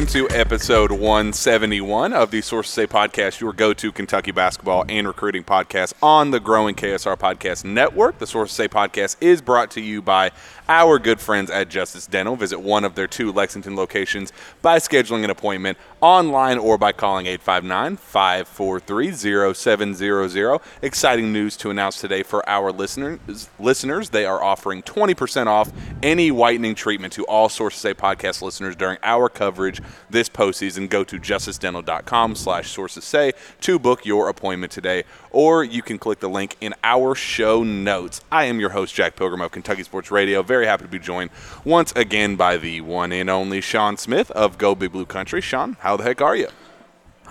Into episode 171 of the Sources Say podcast, your go to Kentucky basketball and recruiting podcast on the growing KSR Podcast Network. The Sources Say podcast is brought to you by our good friends at Justice Dental. Visit one of their two Lexington locations by scheduling an appointment online or by calling 859 543 0700. Exciting news to announce today for our listeners. Listeners, they are offering 20% off any whitening treatment to all Sources Say podcast listeners during our coverage this postseason. Go to justicedental.com slash sources say to book your appointment today, or you can click the link in our show notes. I am your host, Jack Pilgrim of Kentucky Sports Radio. Very happy to be joined once again by the one and only Shawn Smith of Go Big Blue Country. Shawn, how the heck are you?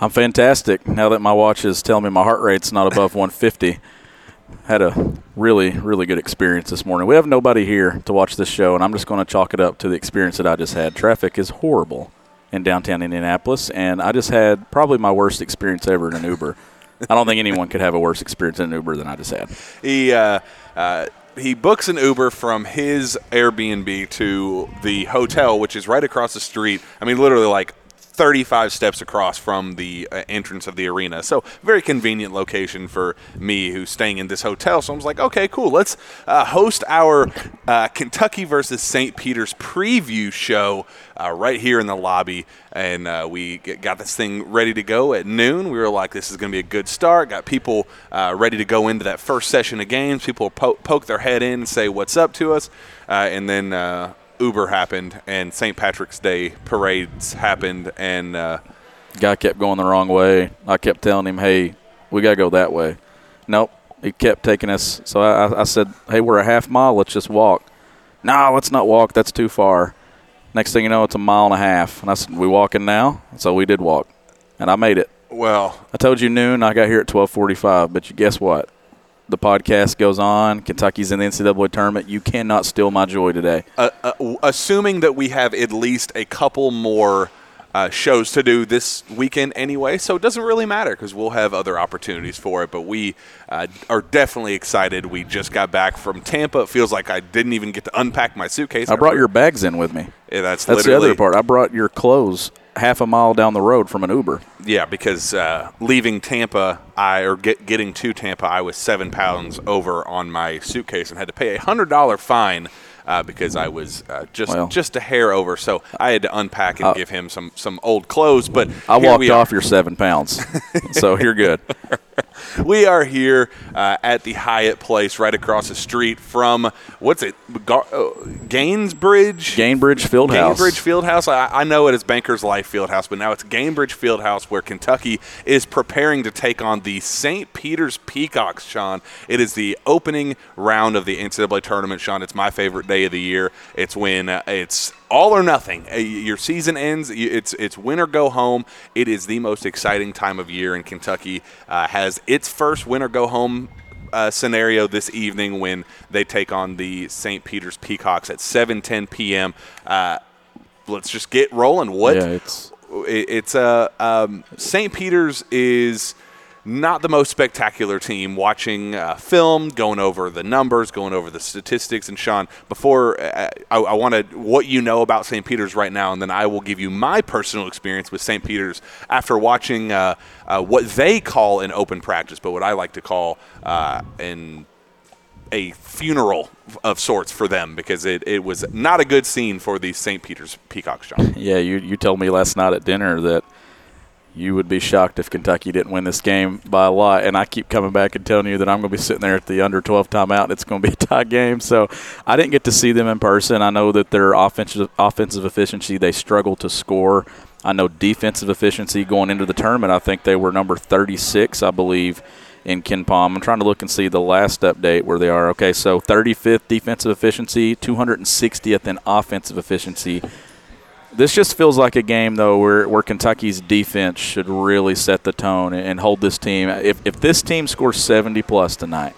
I'm fantastic. Now that my watch is telling me my heart rate's not above 150, had a really, really good experience this morning. We have nobody here to watch this show, and I'm just going to chalk it up to the experience that I just had. Traffic is horrible in downtown Indianapolis, and I just had probably my worst experience ever in an Uber. I don't think anyone could have a worse experience in an Uber than I just had. He uh, uh, he books an Uber from his Airbnb to the hotel, which is right across the street. I mean, literally like 35 steps across from the uh, entrance of the arena. So, very convenient location for me who's staying in this hotel. So, I was like, okay, cool. Let's uh, host our uh, Kentucky versus St. Peter's preview show uh, right here in the lobby. And uh, we got this thing ready to go at noon. We were like, this is going to be a good start. Got people uh, ready to go into that first session of games. People po- poke their head in and say, what's up to us. and then Uber happened and St. Patrick's Day parades happened, and uh, guy kept going the wrong way. I kept telling him, "Hey, we gotta go that way." Nope, he kept taking us. So I, I said, "Hey, we're a half mile. Let's just walk." No, let's not walk. That's too far. Next thing you know, it's a mile and a half. And I said, "We walking now?" So we did walk, and I made it. Well, I told you noon. I got here at twelve forty-five. But you guess what? The podcast goes on. Kentucky's in the NCAA tournament. You cannot steal my joy today. Uh, uh, assuming that we have at least a couple more uh, shows to do this weekend anyway, so it doesn't really matter because we'll have other opportunities for it. But we uh, are definitely excited. We just got back from Tampa. It feels like I didn't even get to unpack my suitcase. I brought your bags in with me. Yeah, that's that's the other part. I brought your clothes half a mile down the road from an Uber. Yeah, because uh, leaving Tampa, I or get, getting to Tampa, I was seven pounds over on my suitcase and had to pay a hundred dollar fine uh, because I was uh, just well, just a hair over. So I had to unpack and uh, give him some some old clothes. But I walked off your seven pounds, so you're good. we are here uh, at the Hyatt Place, right across the street from what's it, Gar- uh, Gainbridge? Gainbridge Fieldhouse. Gainbridge Fieldhouse. I, I know it is Bankers Life Fieldhouse, but now it's Gainbridge Fieldhouse, where Kentucky is preparing to take on the St. Peter's Peacocks. Shawn, it is the opening round of the NCAA tournament. Shawn, it's my favorite day of the year. It's when uh, it's all or nothing. Uh, your season ends. It's it's win or go home. It is the most exciting time of year, and Kentucky uh, has its first win or go home uh, scenario this evening when they take on the St. Peter's Peacocks at 7:10 p.m. Uh, let's just get rolling. What? Yeah, it's it's uh, um, St. Peter's is not the most spectacular team. Watching uh, film, going over the numbers, going over the statistics. And Shawn, before uh, I, I wanted what you know about St. Peter's right now, and then I will give you my personal experience with St. Peter's after watching uh, uh, what they call an open practice, but what I like to call uh, an a funeral of sorts for them because it, it was not a good scene for the St. Peter's Peacocks, Shawn. Yeah, you, you told me last night at dinner that – you would be shocked if Kentucky didn't win this game by a lot. And I keep coming back and telling you that I'm going to be sitting there at the under 12 timeout and it's going to be a tie game. So I didn't get to see them in person. I know that their offensive offensive efficiency they struggle to score. I know defensive efficiency going into the tournament. I think they were number 36, I believe, in KenPom. I'm trying to look and see the last update where they are. Okay, so 35th defensive efficiency, 260th in offensive efficiency this just feels like a game though where, where Kentucky's defense should really set the tone and hold this team. If, if this team scores 70 plus tonight,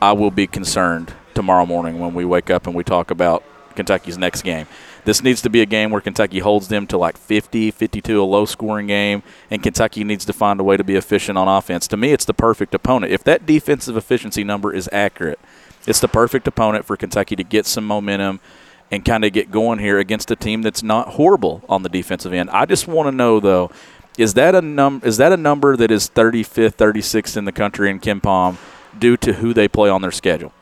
I will be concerned tomorrow morning when we wake up and we talk about Kentucky's next game. This needs to be a game where Kentucky holds them to like 50, 52, a low scoring game, and Kentucky needs to find a way to be efficient on offense. To me, it's the perfect opponent. If that defensive efficiency number is accurate, it's the perfect opponent for Kentucky to get some momentum and kind of get going here against a team that's not horrible on the defensive end. I just want to know though, is that a num is that a number that is 35th, 36th in the country in KenPom due to who they play on their schedule?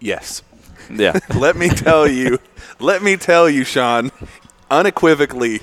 Yes. Yeah. let me tell you, let me tell you, Shawn, unequivocally,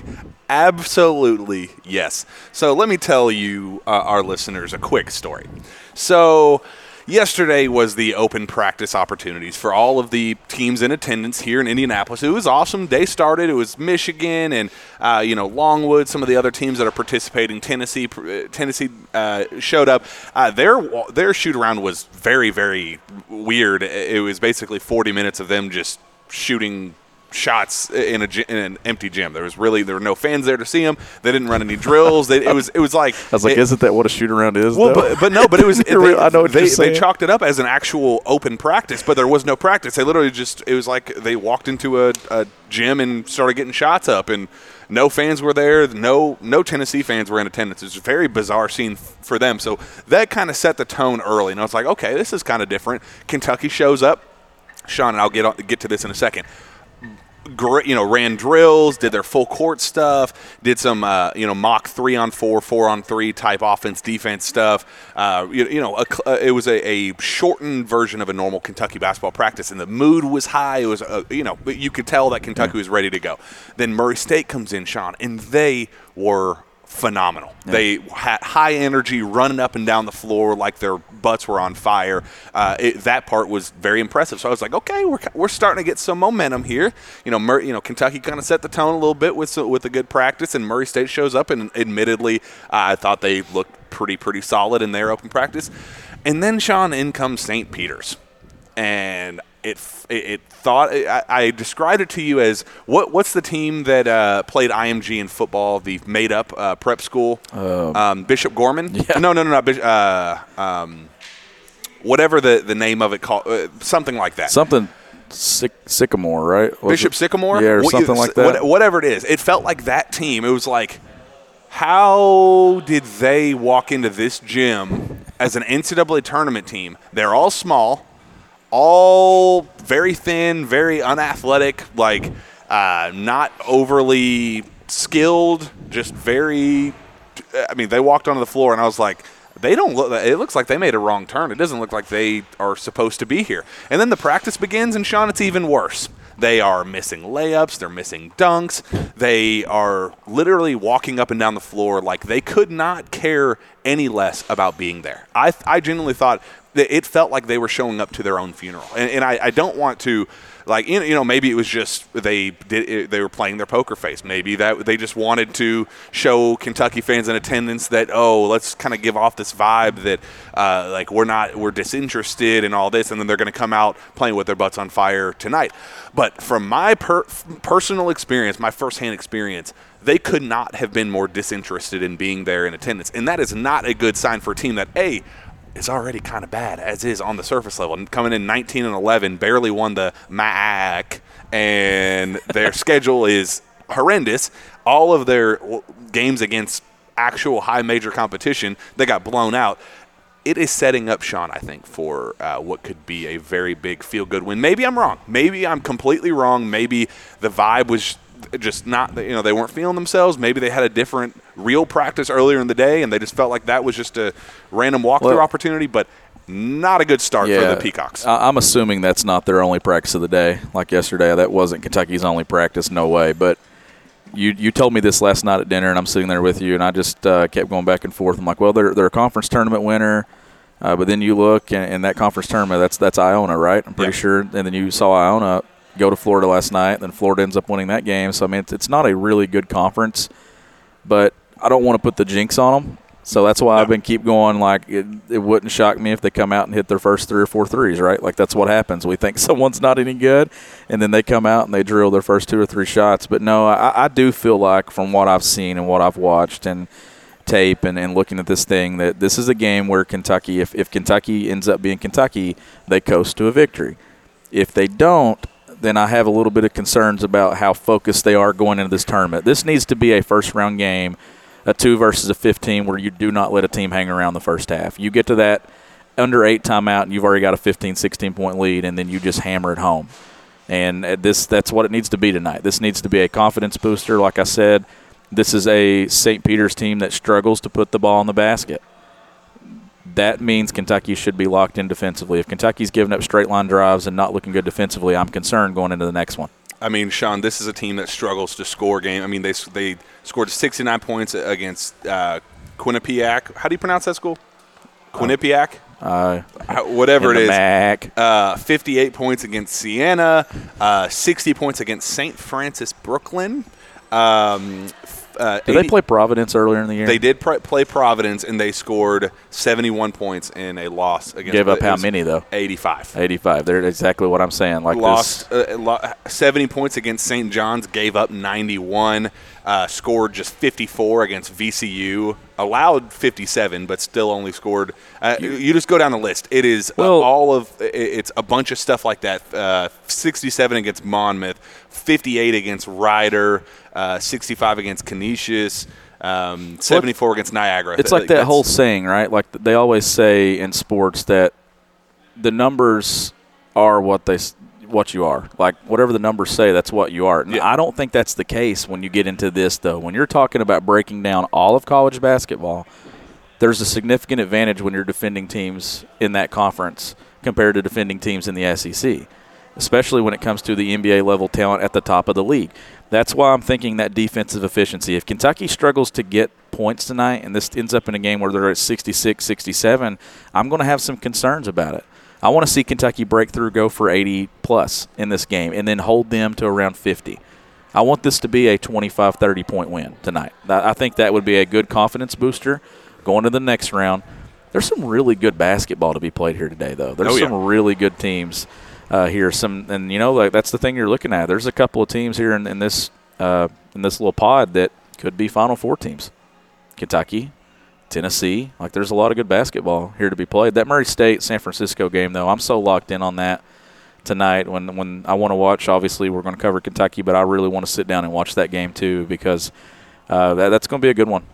absolutely yes. So let me tell you, uh, our listeners, a quick story. So yesterday was the open practice opportunities for all of the teams in attendance here in Indianapolis. It was awesome. Day started. It was Michigan and uh, you know Longwood. Some of the other teams that are participating. Tennessee. Uh, Tennessee uh, showed up. Uh, their their shoot around was very very weird. It was basically 40 minutes of them just shooting shots in, a, in an empty gym. There was really there were no fans there to see them. They didn't run any drills. They, it was it was like I was like, it, isn't that what a shoot around is? Well, but, but, no, but it was. they, I know what they, they chalked it up as an actual open practice, but there was no practice. They literally just it was like they walked into a, a gym and started getting shots up and. No fans were there. No, no Tennessee fans were in attendance. It was a very bizarre scene for them. So that kind of set the tone early. And I was like, okay, this is kind of different. Kentucky shows up. Shawn and I'll get on, get to this in a second great, you know, ran drills, did their full court stuff, did some, uh, you know, mock three on four, four on three type offense defense stuff. Uh, you, you, know, a, uh, it was a, a, shortened version of a normal Kentucky basketball practice, and the mood was high. It was, uh, you know, you could tell that Kentucky was ready to go. Then Murray State comes in, Shawn, and they were phenomenal. Yeah. They had high energy, running up and down the floor like their butts were on fire. Uh, it, that part was very impressive. So I was like, okay, we're, we're starting to get some momentum here. You know, Mur- you know, Kentucky kind of set the tone a little bit with with a good practice, and Murray State shows up, and admittedly, uh, I thought they looked pretty pretty solid in their open practice. And then Shawn in comes St. Peter's, and it it, thought I, I, described it to you as what what's the team that uh, played IMG in football, the made up uh, prep school, um, um, Bishop Gorman. Yeah. No, no, no, no. Uh, um, whatever the, the name of it called, uh, something like that. Something. Sycamore, right? Was Bishop it? Sycamore, yeah, or what something you, like that. whatever it is, it felt like that team. It was like, how did they walk into this gym as an NCAA tournament team? They're all small all very thin, very unathletic, like uh, not overly skilled, just very. I mean, they walked onto the floor, and I was like, they don't look. It looks like they made a wrong turn. It doesn't look like they are supposed to be here. And then the practice begins, and Shawn, it's even worse. They are missing layups. They're missing dunks. They are literally walking up and down the floor like they could not care any less about being there. I, I genuinely thought it felt like they were showing up to their own funeral. And, and I, I, don't want to, like, you know, maybe it was just they did they were playing their poker face. Maybe that they just wanted to show Kentucky fans in attendance that oh, let's kind of give off this vibe that uh, like we're not we're disinterested in all this, and then they're going to come out playing with their butts on fire tonight. But from my per- personal experience, my firsthand experience they could not have been more disinterested in being there in attendance. And that is not a good sign for a team that, A, is already kind of bad as is on the surface level. Coming in 19 and 11, barely won the MAAC, and their schedule is horrendous. All of their games against actual high major competition, they got blown out. It is setting up Shawn, I think, for uh, what could be a very big feel good win. Maybe I'm wrong. Maybe I'm completely wrong. Maybe the vibe was just not you know they weren't feeling themselves. Maybe they had a different real practice earlier in the day, and they just felt like that was just a random walkthrough well, opportunity. But not a good start yeah, for the Peacocks. I'm assuming that's not their only practice of the day. Like yesterday, that wasn't Kentucky's only practice. No way. But you you told me this last night at dinner, and I'm sitting there with you, and I just uh, kept going back and forth. I'm like, well, they're they're a conference tournament winner. Uh, but then you look, and, and, that conference tournament, that's that's Iona, right? I'm pretty sure. And then you saw Iona go to Florida last night. Then Florida ends up winning that game. So I mean, it's, it's not a really good conference, but I don't want to put the jinx on them. So that's why I've been keep going. Like it, it wouldn't shock me if they come out and hit their first three or four threes, right? Like that's what happens. We think someone's not any good, and then they come out and they drill their first two or three shots. But no, I, I do feel like from what I've seen and what I've watched and tape and, and looking at this thing that this is a game where Kentucky, if, if Kentucky ends up being Kentucky, they coast to a victory. If they don't, then I have a little bit of concerns about how focused they are going into this tournament. This needs to be a first round game, a two versus a 15, where you do not let a team hang around the first half. You get to that under eight timeout, and you've already got a 15, 16 point lead, and then you just hammer it home. And uh, this that's what it needs to be tonight. This needs to be a confidence booster. Like I said, this is a St. Peter's team that struggles to put the ball in the basket. That means Kentucky should be locked in defensively. If Kentucky's giving up straight line drives and not looking good defensively, I'm concerned going into the next one. I mean, Shawn, this is a team that struggles to score game. I mean, they they scored 69 points against uh, Quinnipiac. How do you pronounce that school? Quinnipiac. Uh, whatever it is. MAAC. Uh, 58 points against Siena, uh, 60 points against St. Francis Brooklyn. Um, uh, did 80, they play Providence earlier in the year? They did pr- play Providence, and they scored 71 points in a loss against. Gave up how many though? 85. 85. They're exactly what I'm saying. Like lost uh, 70 points against St. John's, gave up 91 uh, scored just 54 against VCU, allowed 57, but still only scored. Uh, you just go down the list. It is uh, well, all of it's a bunch of stuff like that. Uh, 67 against Monmouth, 58 against Rider, uh, 65 against Canisius. Um, 74 against Niagara. It's like that whole saying, right? Like they always say in sports that the numbers are what they what you are. Like whatever the numbers say, that's what you are. Yeah. I don't think that's the case when you get into this, though. When you're talking about breaking down all of college basketball, there's a significant advantage when you're defending teams in that conference compared to defending teams in the SEC, especially when it comes to the NBA level talent at the top of the league. That's why I'm thinking that defensive efficiency. If Kentucky struggles to get points tonight and this ends up in a game where they're at 66, 67, I'm going to have some concerns about it. I want to see Kentucky break through, go for 80 plus in this game, and then hold them to around 50. I want this to be a 25 30 point win tonight. I think that would be a good confidence booster going to the next round. There's some really good basketball to be played here today, though. There's oh, yeah. some really good teams uh, here. Some, and you know, like that's the thing you're looking at. There's a couple of teams here in, in this uh, in this little pod that could be Final Four teams. Kentucky, Tennessee. Like there's a lot of good basketball here to be played. That Murray State San Francisco game though, I'm so locked in on that tonight when when I want to watch. Obviously, we're going to cover Kentucky, but I really want to sit down and watch that game too because uh, that, that's going to be a good one.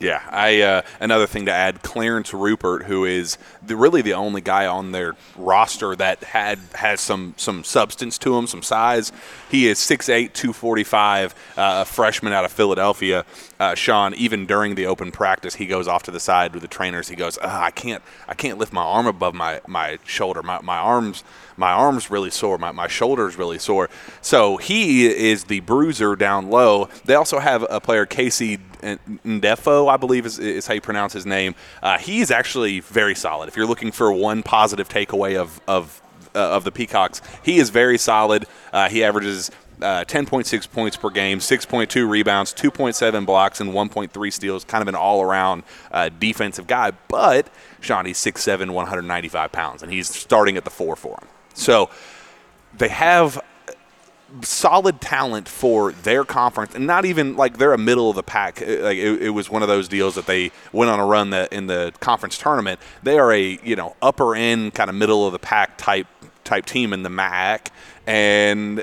Yeah, I uh, another thing to add: Clarence Rupert, who is the, really the only guy on their roster that had has some some substance to him, some size. He is 6'8", 245, uh, a freshman out of Philadelphia. Uh, Shawn, even during the open practice, he goes off to the side with the trainers. He goes, "I can't, I can't lift my arm above my my shoulder. My my arms." my arm's really sore, my, my shoulder's really sore. So he is the bruiser down low. They also have a player, Casey Ndefo, I believe is, is how you pronounce his name. Uh, he's actually very solid. If you're looking for one positive takeaway of, of uh, of the Peacocks. He is very solid. Uh, he averages uh, 10.6 points per game, 6.2 rebounds, 2.7 blocks, and 1.3 steals. Kind of an all around uh, defensive guy. But Shawn, he's 6'7, 195 pounds, and he's starting at the four for him. So they have solid talent for their conference, and not even like they're a middle of the pack. Uh, like it, it, was one of those deals that they went on a run that in the conference tournament. They are a you know upper end kind of middle of the pack type type team in the MAAC, and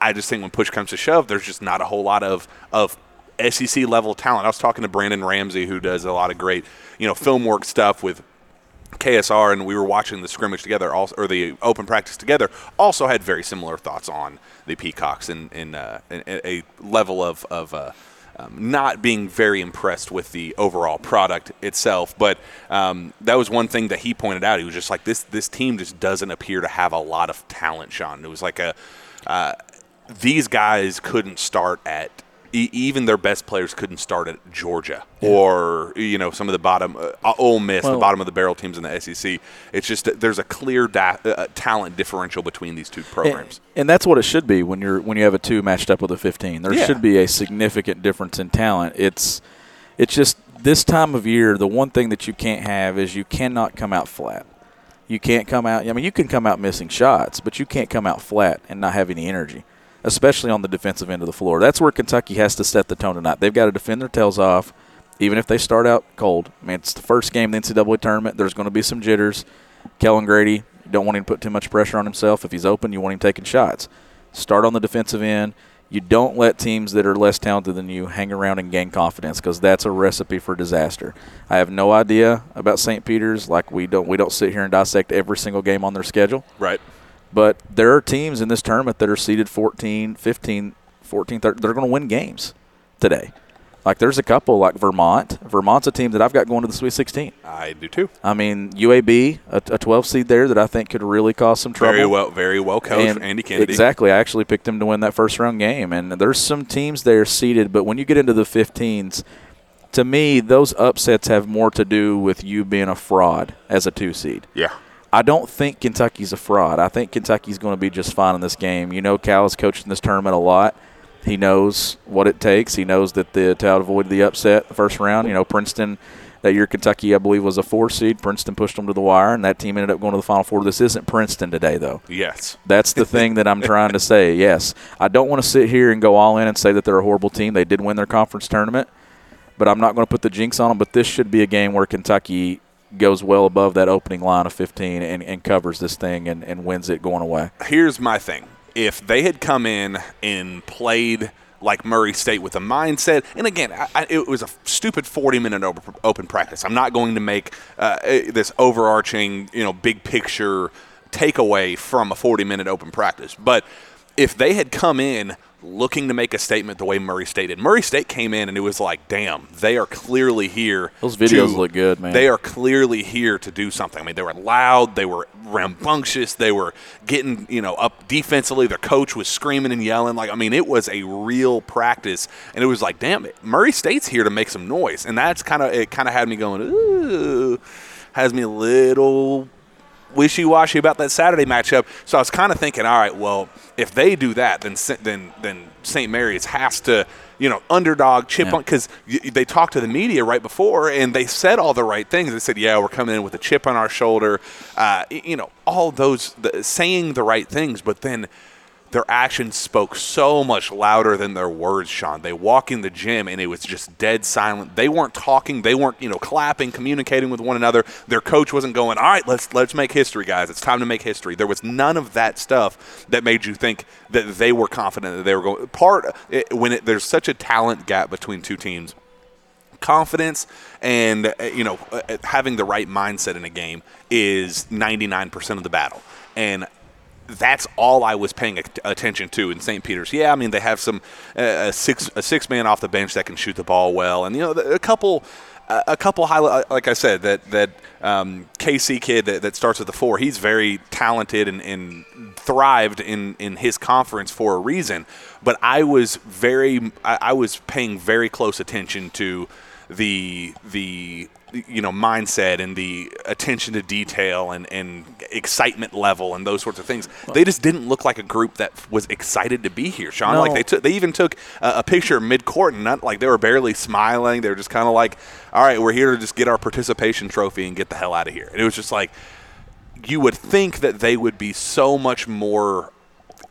I just think when push comes to shove, there's just not a whole lot of of SEC level talent. I was talking to Brandon Ramsey, who does a lot of great you know film work stuff with KSR and we were watching the scrimmage together, also, or the open practice together, also had very similar thoughts on the Peacocks and in, in, uh, in, a level of, of uh, um, not being very impressed with the overall product itself. But um, that was one thing that he pointed out. He was just like, this this team just doesn't appear to have a lot of talent, Shawn. It was like a uh, these guys couldn't start at even their best players couldn't start at Georgia yeah. or you know some of the bottom uh, Ole Miss, well, the bottom of the barrel teams in the SEC. It's just there's a clear da- uh, talent differential between these two programs, and, and, that's what it should be when you're when you have a two matched up with a 15. There yeah. should be a significant difference in talent. It's it's just this time of year. The one thing that you can't have is you cannot come out flat. You can't come out. I mean, you can come out missing shots, but you can't come out flat and not have any energy especially on the defensive end of the floor. That's where Kentucky has to set the tone tonight. They've got to defend their tails off, even if they start out cold. I mean, it's the first game in the NCAA tournament. There's going to be some jitters. Kellan Grady, you don't want him to put too much pressure on himself. If he's open, you want him taking shots. Start on the defensive end. You don't let teams that are less talented than you hang around and gain confidence because that's a recipe for disaster. I have no idea about St. Peter's. Like we don't we don't sit here and dissect every single game on their schedule. Right But there are teams in this tournament that are seeded 14, 15, 14, 13. They're going to win games today. Like there's a couple like Vermont. Vermont's a team that I've got going to the Sweet 16. I do too. I mean UAB, a, a 12 seed there that I think could really cause some trouble. Very well, very well coached, And Andy Kennedy. Exactly. I actually picked them to win that first round game. And there's some teams there seeded, but when you get into the 15s, to me, those upsets have more to do with you being a fraud as a two seed. Yeah. I don't think Kentucky's a fraud. I think Kentucky's going to be just fine in this game. You know, Cal has coached in this tournament a lot. He knows what it takes. He knows that the to avoid the upset the first round. You know, Princeton that year Kentucky I believe was a four seed. Princeton pushed them to the wire, and that team ended up going to the Final Four. This isn't Princeton today, though. Yes. That's the thing that I'm trying to say. Yes, I don't want to sit here and go all in and say that they're a horrible team. They did win their conference tournament, but I'm not going to put the jinx on them. But this should be a game where Kentucky goes well above that opening line of 15 and, and covers this thing and, and wins it going away. Here's my thing. If they had come in and played like Murray State with a mindset, and again, I, I, it was a stupid 40 minute open, practice. I'm not going to make uh, this overarching, you know, big picture takeaway from a 40 minute open practice. But if they had come in looking to make a statement the way Murray State did. Murray State came in and it was like, damn, they are clearly here. Those videos to- look good, man. They are clearly here to do something. I mean, they were loud, they were rambunctious, they were getting, you know, up defensively. Their coach was screaming and yelling. Like, I mean, it was a real practice. And it was like, damn it, Murray State's here to make some noise. And that's kind of, it kind of had me going, ooh, has me a little wishy-washy about that Saturday matchup. So I was kind of thinking, all right, well, if they do that, then then then St. Mary's has to, you know, underdog chip Yeah. on because they talked to the media right before and they said all the right things. They said, yeah, we're coming in with a chip on our shoulder, uh, you know, all those the, saying the right things, but then. Their actions spoke so much louder than their words, Shawn. They walk in the gym and it was just dead silent. They weren't talking. They weren't, you know, clapping, communicating with one another. Their coach wasn't going, "All right, let's let's make history, guys. It's time to make history." There was none of that stuff that made you think that they were confident that they were going. Part it, when it, there's such a talent gap between two teams, confidence and uh, you know uh, having the right mindset in a game is 99% of the battle and that's all I was paying attention to in St. Peter's. Yeah, I mean they have some uh, a six a six man off the bench that can shoot the ball well, and you know a couple a couple highlight like I said that that um, KC kid that, that starts with the four. He's very talented and, and thrived in in his conference for a reason. But I was very I, I was paying very close attention to the the you know mindset and the attention to detail and, and excitement level and those sorts of things. They just didn't look like a group that was excited to be here, Shawn. No. Like they took they even took a, a picture mid court and not like they were barely smiling. They were just kind of like, all right, we're here to just get our participation trophy and get the hell out of here. And it was just like you would think that they would be so much more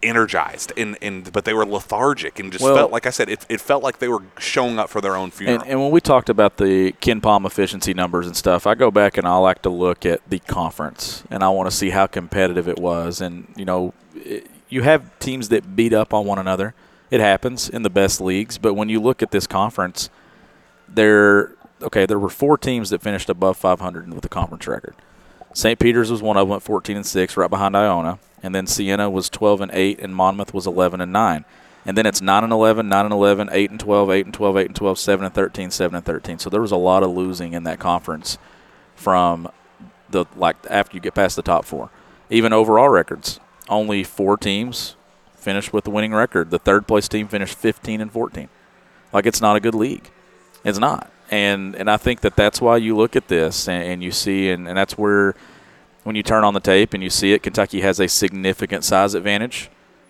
energized and, and but they were lethargic and just Well- felt like I said it, it felt like they were showing up for their own funeral. And, and when we talked about the KenPom efficiency numbers and stuff, I go back and I like to look at the conference and I want to see how competitive it was. And you know, it, you have teams that beat up on one another. It happens in the best leagues, but when you look at this conference, there okay, there were four teams that finished above 500 with the conference record. St. Peter's was one of them, went 14 and six, right behind Iona, and then Siena was 12 and eight, and Monmouth was 11 and nine. And then it's 9 and 11, 9 and 11, 8 and 12, 8 and 12, 8 and 12, 7 and 13, 7 and 13. So there was a lot of losing in that conference from the like after you get past the top 4. Even overall records, only 4 teams finished with the winning record. The third place team finished 15 and 14. Like it's not a good league. It's not. And and I think that that's why you look at this and, and you see and, and that's where when you turn on the tape and you see it, Kentucky has a significant size advantage.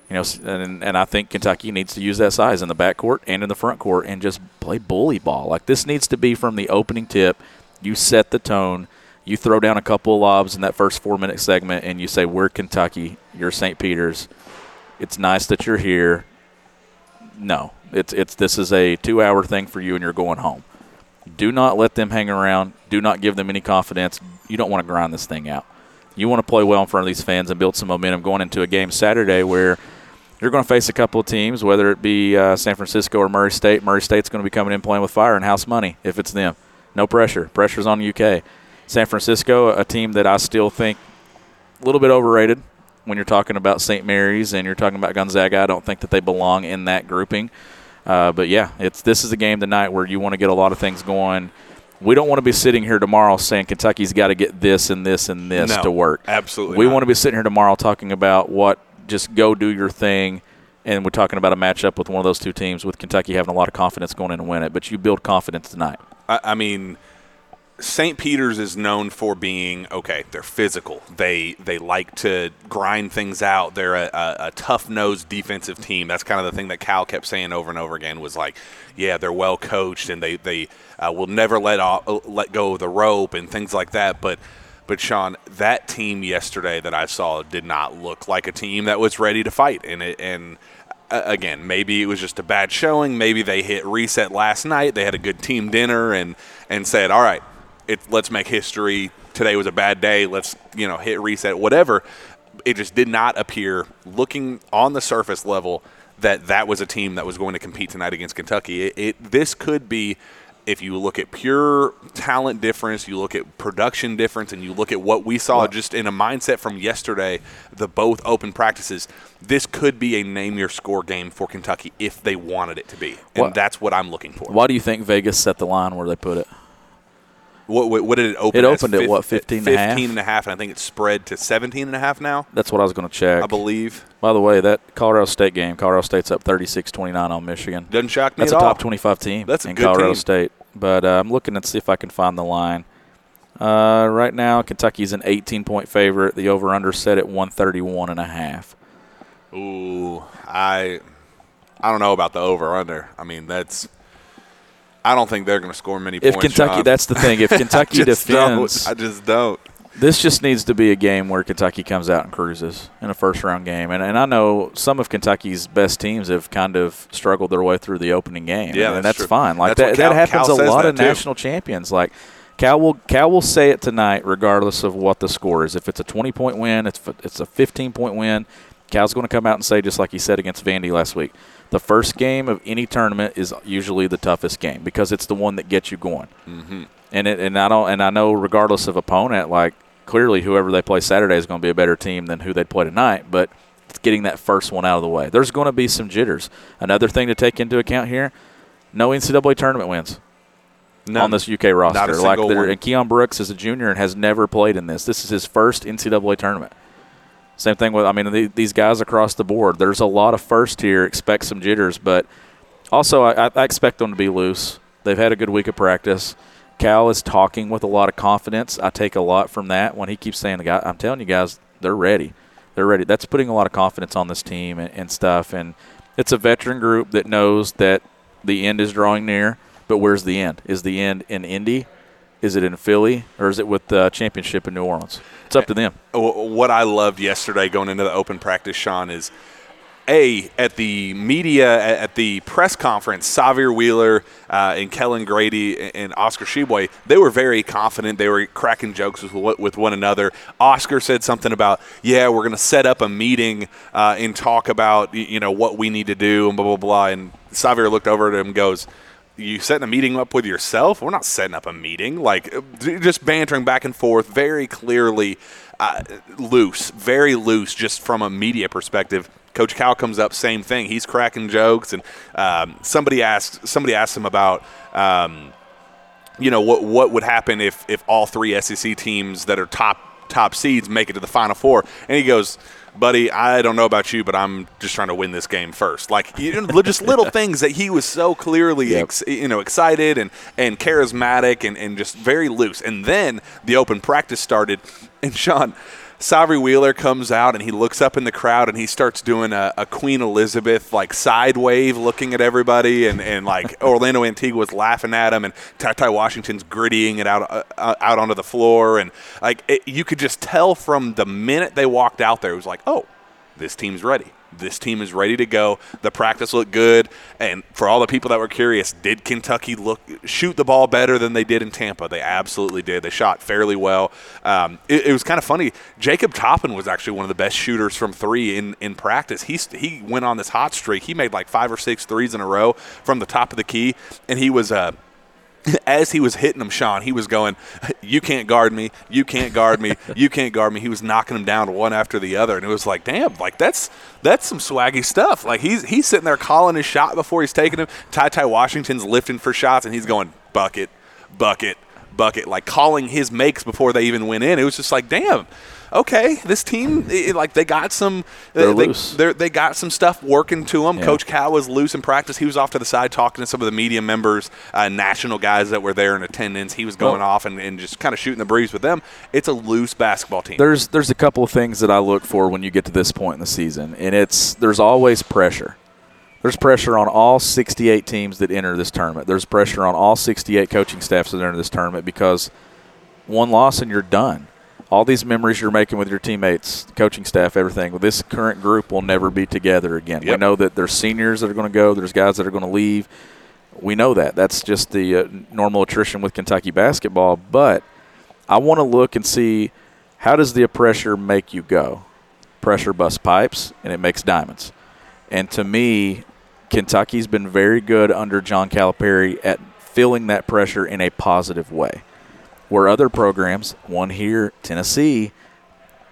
You know, and, and I think Kentucky needs to use that size in the backcourt and in the front court and just play bully ball. Like this needs to be from the opening tip. You set the tone. You throw down a couple of lobs in that first four minute segment, and you say, "We're Kentucky. You're St. Peter's. It's nice that you're here." No, it's it's this is a two hour thing for you, and you're going home. Do not let them hang around. Do not give them any confidence. You don't want to grind this thing out. You want to play well in front of these fans and build some momentum going into a game Saturday where you're going to face a couple of teams, whether it be uh, San Francisco or Murray State. Murray State's going to be coming in playing with fire and house money if it's them. No pressure. Pressure's on UK. San Francisco, a team that I still think a little bit overrated. when you're talking about St. Mary's and you're talking about Gonzaga. I don't think that they belong in that grouping. Uh, but yeah, it's this is a game tonight where you want to get a lot of things going. We don't want to be sitting here tomorrow saying Kentucky's got to get this and this and this No, to work. absolutely We not. want to be sitting here tomorrow talking about what just go do your thing. And we're talking about a matchup with one of those two teams with Kentucky having a lot of confidence going in and win it. But you build confidence tonight. I, I mean, St. Peter's is known for being okay. They're physical. They they like to grind things out. They're a, a, a tough nosed defensive team. That's kind of the thing that Cal kept saying over and over again was like, yeah, they're well coached and they they uh, will never let off, let go of the rope and things like that. But but Shawn, that team yesterday that I saw did not look like a team that was ready to fight. And it and uh, again, maybe it was just a bad showing. Maybe they hit reset last night. They had a good team dinner and and said, "All right, it, let's make history. Today was a bad day. Let's you know hit reset. Whatever." It just did not appear, looking on the surface level, that that was a team that was going to compete tonight against Kentucky. It, it this could be. If you look at pure talent difference, you look at production difference, and you look at what we saw just in a mindset from yesterday, the both open practices, this could be a name your score game for Kentucky if they wanted it to be. And What- that's what I'm looking for. Why do you think Vegas set the line where they put it? What, what, what did it open It opened at Fif- what, 15 and a half? 15 and a half, and I think it's spread to 17 and a half now, That's what I was going to check. I believe. By the way, that Colorado State game, Colorado State's up 36-29 on Michigan. Doesn't shock me That's a all. top 25 team That's a in good Colorado team. State. But uh, I'm looking to see if I can find the line. Uh, right now, Kentucky's an 18-point favorite. The over/under set at 131 and a half. Ooh, I I don't know about the over under. I mean, that's I don't think they're going to score many If points. If Kentucky, that's the thing. If Kentucky just defends, don't. I just don't. this just needs to be a game where Kentucky comes out and cruises in a first round game. And, and I know some of Kentucky's best teams have kind of struggled their way through the opening game. Yeah, and that's that's, fine. Like That's that, that happens Cal a lot of too. national champions. Like Cal will Cal will say it tonight, regardless of what the score is. If it's a 20 point win, it's it's a 15 point win. Cal's going to come out and say, just like he said against Vandy last week, the first game of any tournament is usually the toughest game because it's the one that gets you going. Mm-hmm. And it, and I don't and I know regardless of opponent, like clearly whoever they play Saturday is going to be a better team than who they play tonight. But it's getting that first one out of the way. There's going to be some jitters. Another thing to take into account here: no NCAA tournament wins on this UK roster. Not a like single there- one. and Keion Brooks is a junior and has never played in this. This is his first NCAA tournament. Same thing with I mean the, these guys across the board. There's a lot of first here. Expect some jitters, but also I, I- expect them to be loose. They've had a good week of practice. Cal is talking with a lot of confidence. I take a lot from that when he keeps saying, "The guy, I'm telling you guys, they're ready. They're ready." That's putting a lot of confidence on this team and, and stuff. And it's a veteran group that knows that the end is drawing near. But where's the end? Is the end in Indy? Is it in Philly? Or is it with the championship in New Orleans? It's up to them. What I loved yesterday going into the open practice, Shawn, is a at the media at the press conference, Sahvir Wheeler uh, and Kellan Grady and Oscar Tshiebwe, they were very confident. They were cracking jokes with with one another. Oscar said something about, "Yeah, we're going to set up a meeting uh, and talk about you know what we need to do and blah blah blah." And Sahvir looked over at him and goes. You setting a meeting up with yourself? We're not setting up a meeting. Like just bantering back and forth, very clearly uh, loose, very loose, just from a media perspective. Coach Cal comes up, same thing. He's cracking jokes, and um, somebody asked somebody asked him about. Um, you know what what would happen if if all three SEC teams that are top top seeds make it to the Final Four? And he goes, "Buddy, I don't know about you, but I'm just trying to win this game first. Like you know, just little things that he was so clearly Yep. ex, you know excited and and charismatic and and just very loose. And then the open practice started, and Shawn. Sahvir Wheeler comes out and he looks up in the crowd and he starts doing a, a Queen Elizabeth like side wave looking at everybody and, and like Orlando Antigua's laughing at him and Ty Washington's grittying it out uh, out onto the floor and like it, you could just tell from the minute they walked out there it was like oh this team's ready this team is ready to go. The practice looked good. And for all the people that were curious did Kentucky look shoot the ball better than they did in Tampa? They absolutely did. They shot fairly well. Um, it, it was kind of funny. Jacob Toppin was actually one of the best shooters from three in, in practice. He, he went on this hot streak. He made like five or six threes in a row from the top of the key and he was uh, as he was hitting them, Shawn, he was going, "You can't guard me. You can't guard me. You can't guard me." He was knocking them down one after the other, and it was like, "Damn! Like that's that's some swaggy stuff." Like he's he's sitting there calling his shot before he's taking him. TyTy Washington's lifting for shots, and he's going bucket, bucket, bucket, like calling his makes before they even went in. It was just like, "Damn." okay, this team it, like they got some they're they, loose. They, they got some stuff working to them. Yeah. Coach Cal was loose in practice. He was off to the side talking to some of the media members, uh, national guys that were there in attendance. He was going Well- off and, and just kind of shooting the breeze with them. It's a loose basketball team. There's there's a couple of things that I look for when you get to this point in the season, and it's there's always pressure. There's pressure on all 68 teams that enter this tournament. There's pressure on all 68 coaching staffs that enter this tournament because one loss and you're done. All these memories you're making with your teammates, coaching staff, everything. Well, this current group will never be together again. We know that there's seniors that are going to go. There's guys that are going to leave. We know that. That's just the uh, normal attrition with Kentucky basketball. But I want to look and see how does the pressure make you go? Pressure busts pipes and it makes diamonds. And to me, Kentucky's been very good under John Calipari at feeling that pressure in a positive way. Where other programs, one here, Tennessee,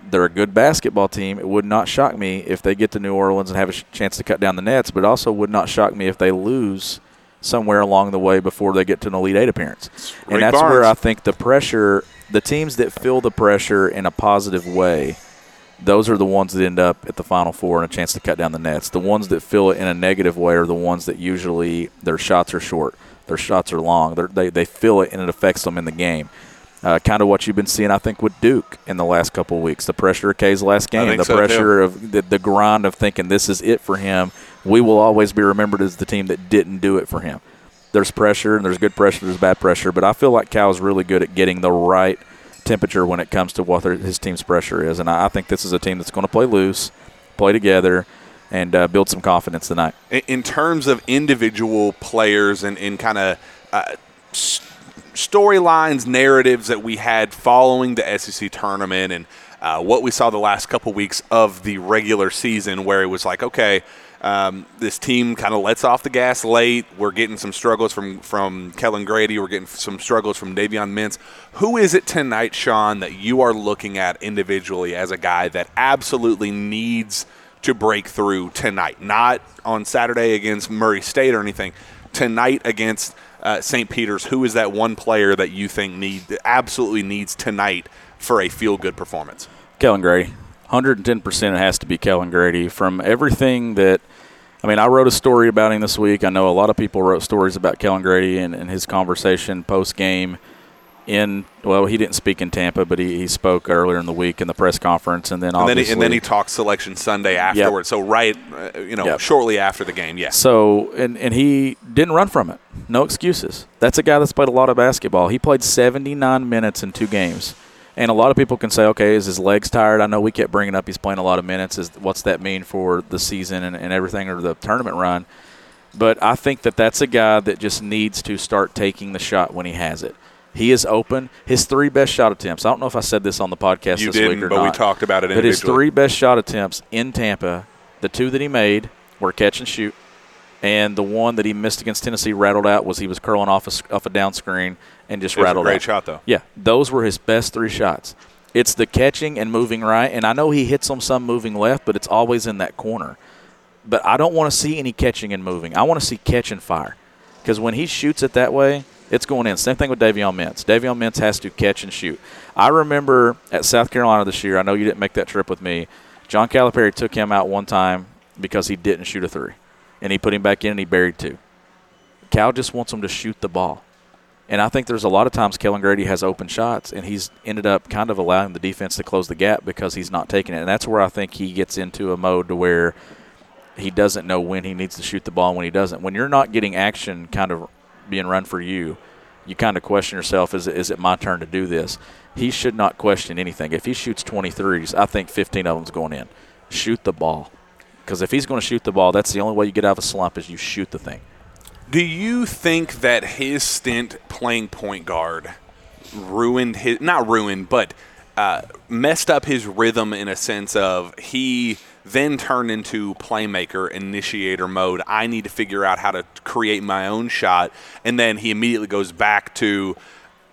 they're a good basketball team. It would not shock me if they get to New Orleans and have a sh- chance to cut down the nets, but also would not shock me if they lose somewhere along the way before they get to an Elite Eight appearance. Rick and that's where I think the pressure, the teams that feel the pressure in a positive way, those are the ones that end up at the Final Four and a chance to cut down the nets. The ones that feel it in a negative way are the ones that usually their shots are short, their shots are long, They're, they they feel it and it affects them in the game. Uh, kind of what you've been seeing, I think, with Duke in the last couple of weeks. The pressure of K's last game, the so, too. pressure of the, the grind of thinking this is it for him. We will always be remembered as the team that didn't do it for him. There's pressure and there's good pressure, there's bad pressure, but I feel like Cal's really good at getting the right temperature when it comes to what his team's pressure is. And I, think this is a team that's going to play loose, play together, and uh, build some confidence tonight. in, terms of individual players and, and kind of uh, storylines, narratives that we had following the SEC tournament and uh, what we saw the last couple weeks of the regular season, where it was like, okay, um, this team kind of lets off the gas late. We're getting some struggles from from Kellan Grady. We're getting some struggles from Davion Mintz. Who is it tonight, Shawn, that you are looking at individually as a guy that absolutely needs to break through tonight? Not on Saturday against Murray State or anything. Tonight against uh, St. Peter's. Who is that one player that you think need absolutely needs tonight for a feel good performance? Kellan Grady. 110% it has to be Kellan Grady. From everything that, I mean, I wrote a story about him this week. I know a lot of people wrote stories about Kellan Grady and, and his conversation post game in, well, he didn't speak in Tampa, but he, he spoke earlier in the week in the press conference. And then And then, obviously. he, and then he talked selection Sunday afterwards. So right, uh, you know, Yep. shortly after the game. Yes. So, and, and he didn't run from it. No excuses. That's a guy that's played a lot of basketball. He played 79 minutes in two games. And a lot of people can say, okay, is his legs tired? I know we kept bringing up he's playing a lot of minutes. Is What's that mean for the season and, and everything or the tournament run? But I think that that's a guy that just needs to start taking the shot when he has it. He is open. His three best shot attempts. I don't know if I said this on the podcast you this didn't, or but not. we talked about it But his three best shot attempts in Tampa, the two that he made were catch and shoot, and the one that he missed against Tennessee rattled out was he was curling off a, off a down screen and just It rattled great out. shot, though. Yeah, those were his best three shots. It's the catching and moving right, and I know he hits them some moving left, but it's always in that corner. But I don't want to see any catching and moving. I want to see catch and fire, because when he shoots it that way, it's going in. Same thing with Davion Mintz. Davion Mintz has to catch and shoot. I remember at South Carolina this year. I know you didn't make that trip with me. John Calipari took him out one time because he didn't shoot a three, and he put him back in and he buried two. Cal just wants him to shoot the ball. And I think there's a lot of times Kellan Grady has open shots, and he's ended up kind of allowing the defense to close the gap because he's not taking it. And that's where I think he gets into a mode to where he doesn't know when he needs to shoot the ball and when he doesn't. When you're not getting action kind of being run for you, you kind of question yourself, is it, is it my turn to do this? He should not question anything. If he shoots 23s, I think 15 of them's going in. Shoot the ball. Because if he's going to shoot the ball, that's the only way you get out of a slump is you shoot the thing. Do you think that his stint playing point guard ruined his not ruined, but uh, messed up his rhythm in a sense of he then turned into playmaker initiator mode. I need to figure out how to create my own shot, and then he immediately goes back to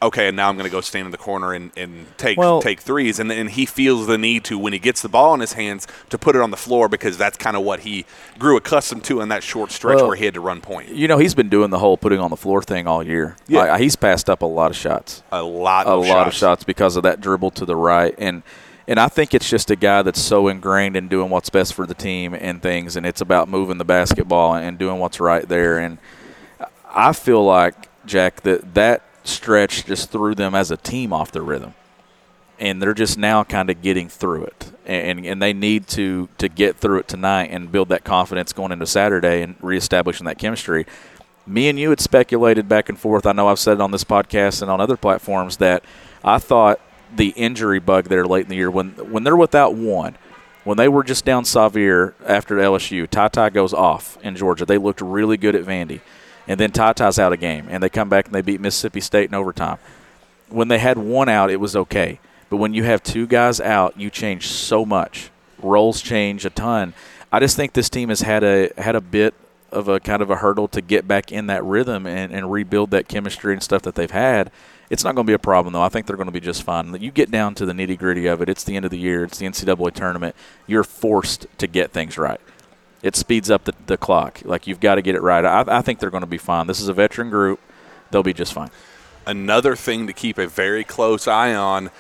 okay, and now I'm going to go stand in the corner and, and take Well- take threes, and then he feels the need to when he gets the ball in his hands to put it on the floor because that's kind of what he grew accustomed to in that short stretch Well, where he had to run point. You know, he's been doing the whole putting on the floor thing all year. Yeah. Like, he's passed up a lot of shots. A lot, a of lot of shots. shots because of that dribble to the right and and I think it's just a guy that's so ingrained in doing what's best for the team and things and it's about moving the basketball and doing what's right there and I feel like Jack that that stretch just threw them as a team off their rhythm and they're just now kind of getting through it and and they need to to get through it tonight and build that confidence going into Saturday and reestablishing that chemistry me and you had speculated back and forth. I know I've said it on this podcast and on other platforms that I thought the injury bug there late in the year when when they're without one, when they were just down Sahvir after LSU, TyTy goes off in Georgia. They looked really good at Vandy, and then TyTy's out of game, and they come back and they beat Mississippi State in overtime. When they had one out, it was okay, but when you have two guys out, you change so much. Roles change a ton. I just think this team has had a had a bit of a kind of a hurdle to get back in that rhythm and, and rebuild that chemistry and stuff that they've had. It's not going to be a problem though. I think they're going to be just fine. You get down to the nitty gritty of it. It's the end of the year. It's the NCAA tournament. You're forced to get things right. It speeds up the, the clock. Like you've got to get it right. I, I think they're going to be fine. This is a veteran group. They'll be just fine. Another thing to keep a very close eye on.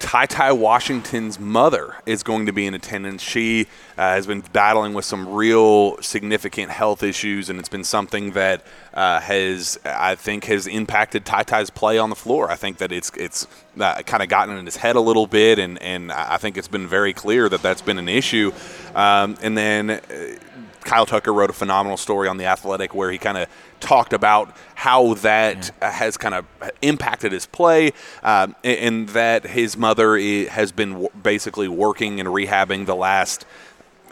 TyTy Washington's mother is going to be in attendance. She uh, has been battling with some real significant health issues, and it's been something that uh, has, I think, has impacted TyTy's play on the floor. I think that it's it's uh, kind of gotten in his head a little bit, and and I think it's been very clear that that's been an issue. Um, and then. Kyle Tucker wrote a phenomenal story on the Athletic where he kind of talked about how that uh has kind of impacted his play, um, and, and that his mother has been w- basically working and rehabbing the last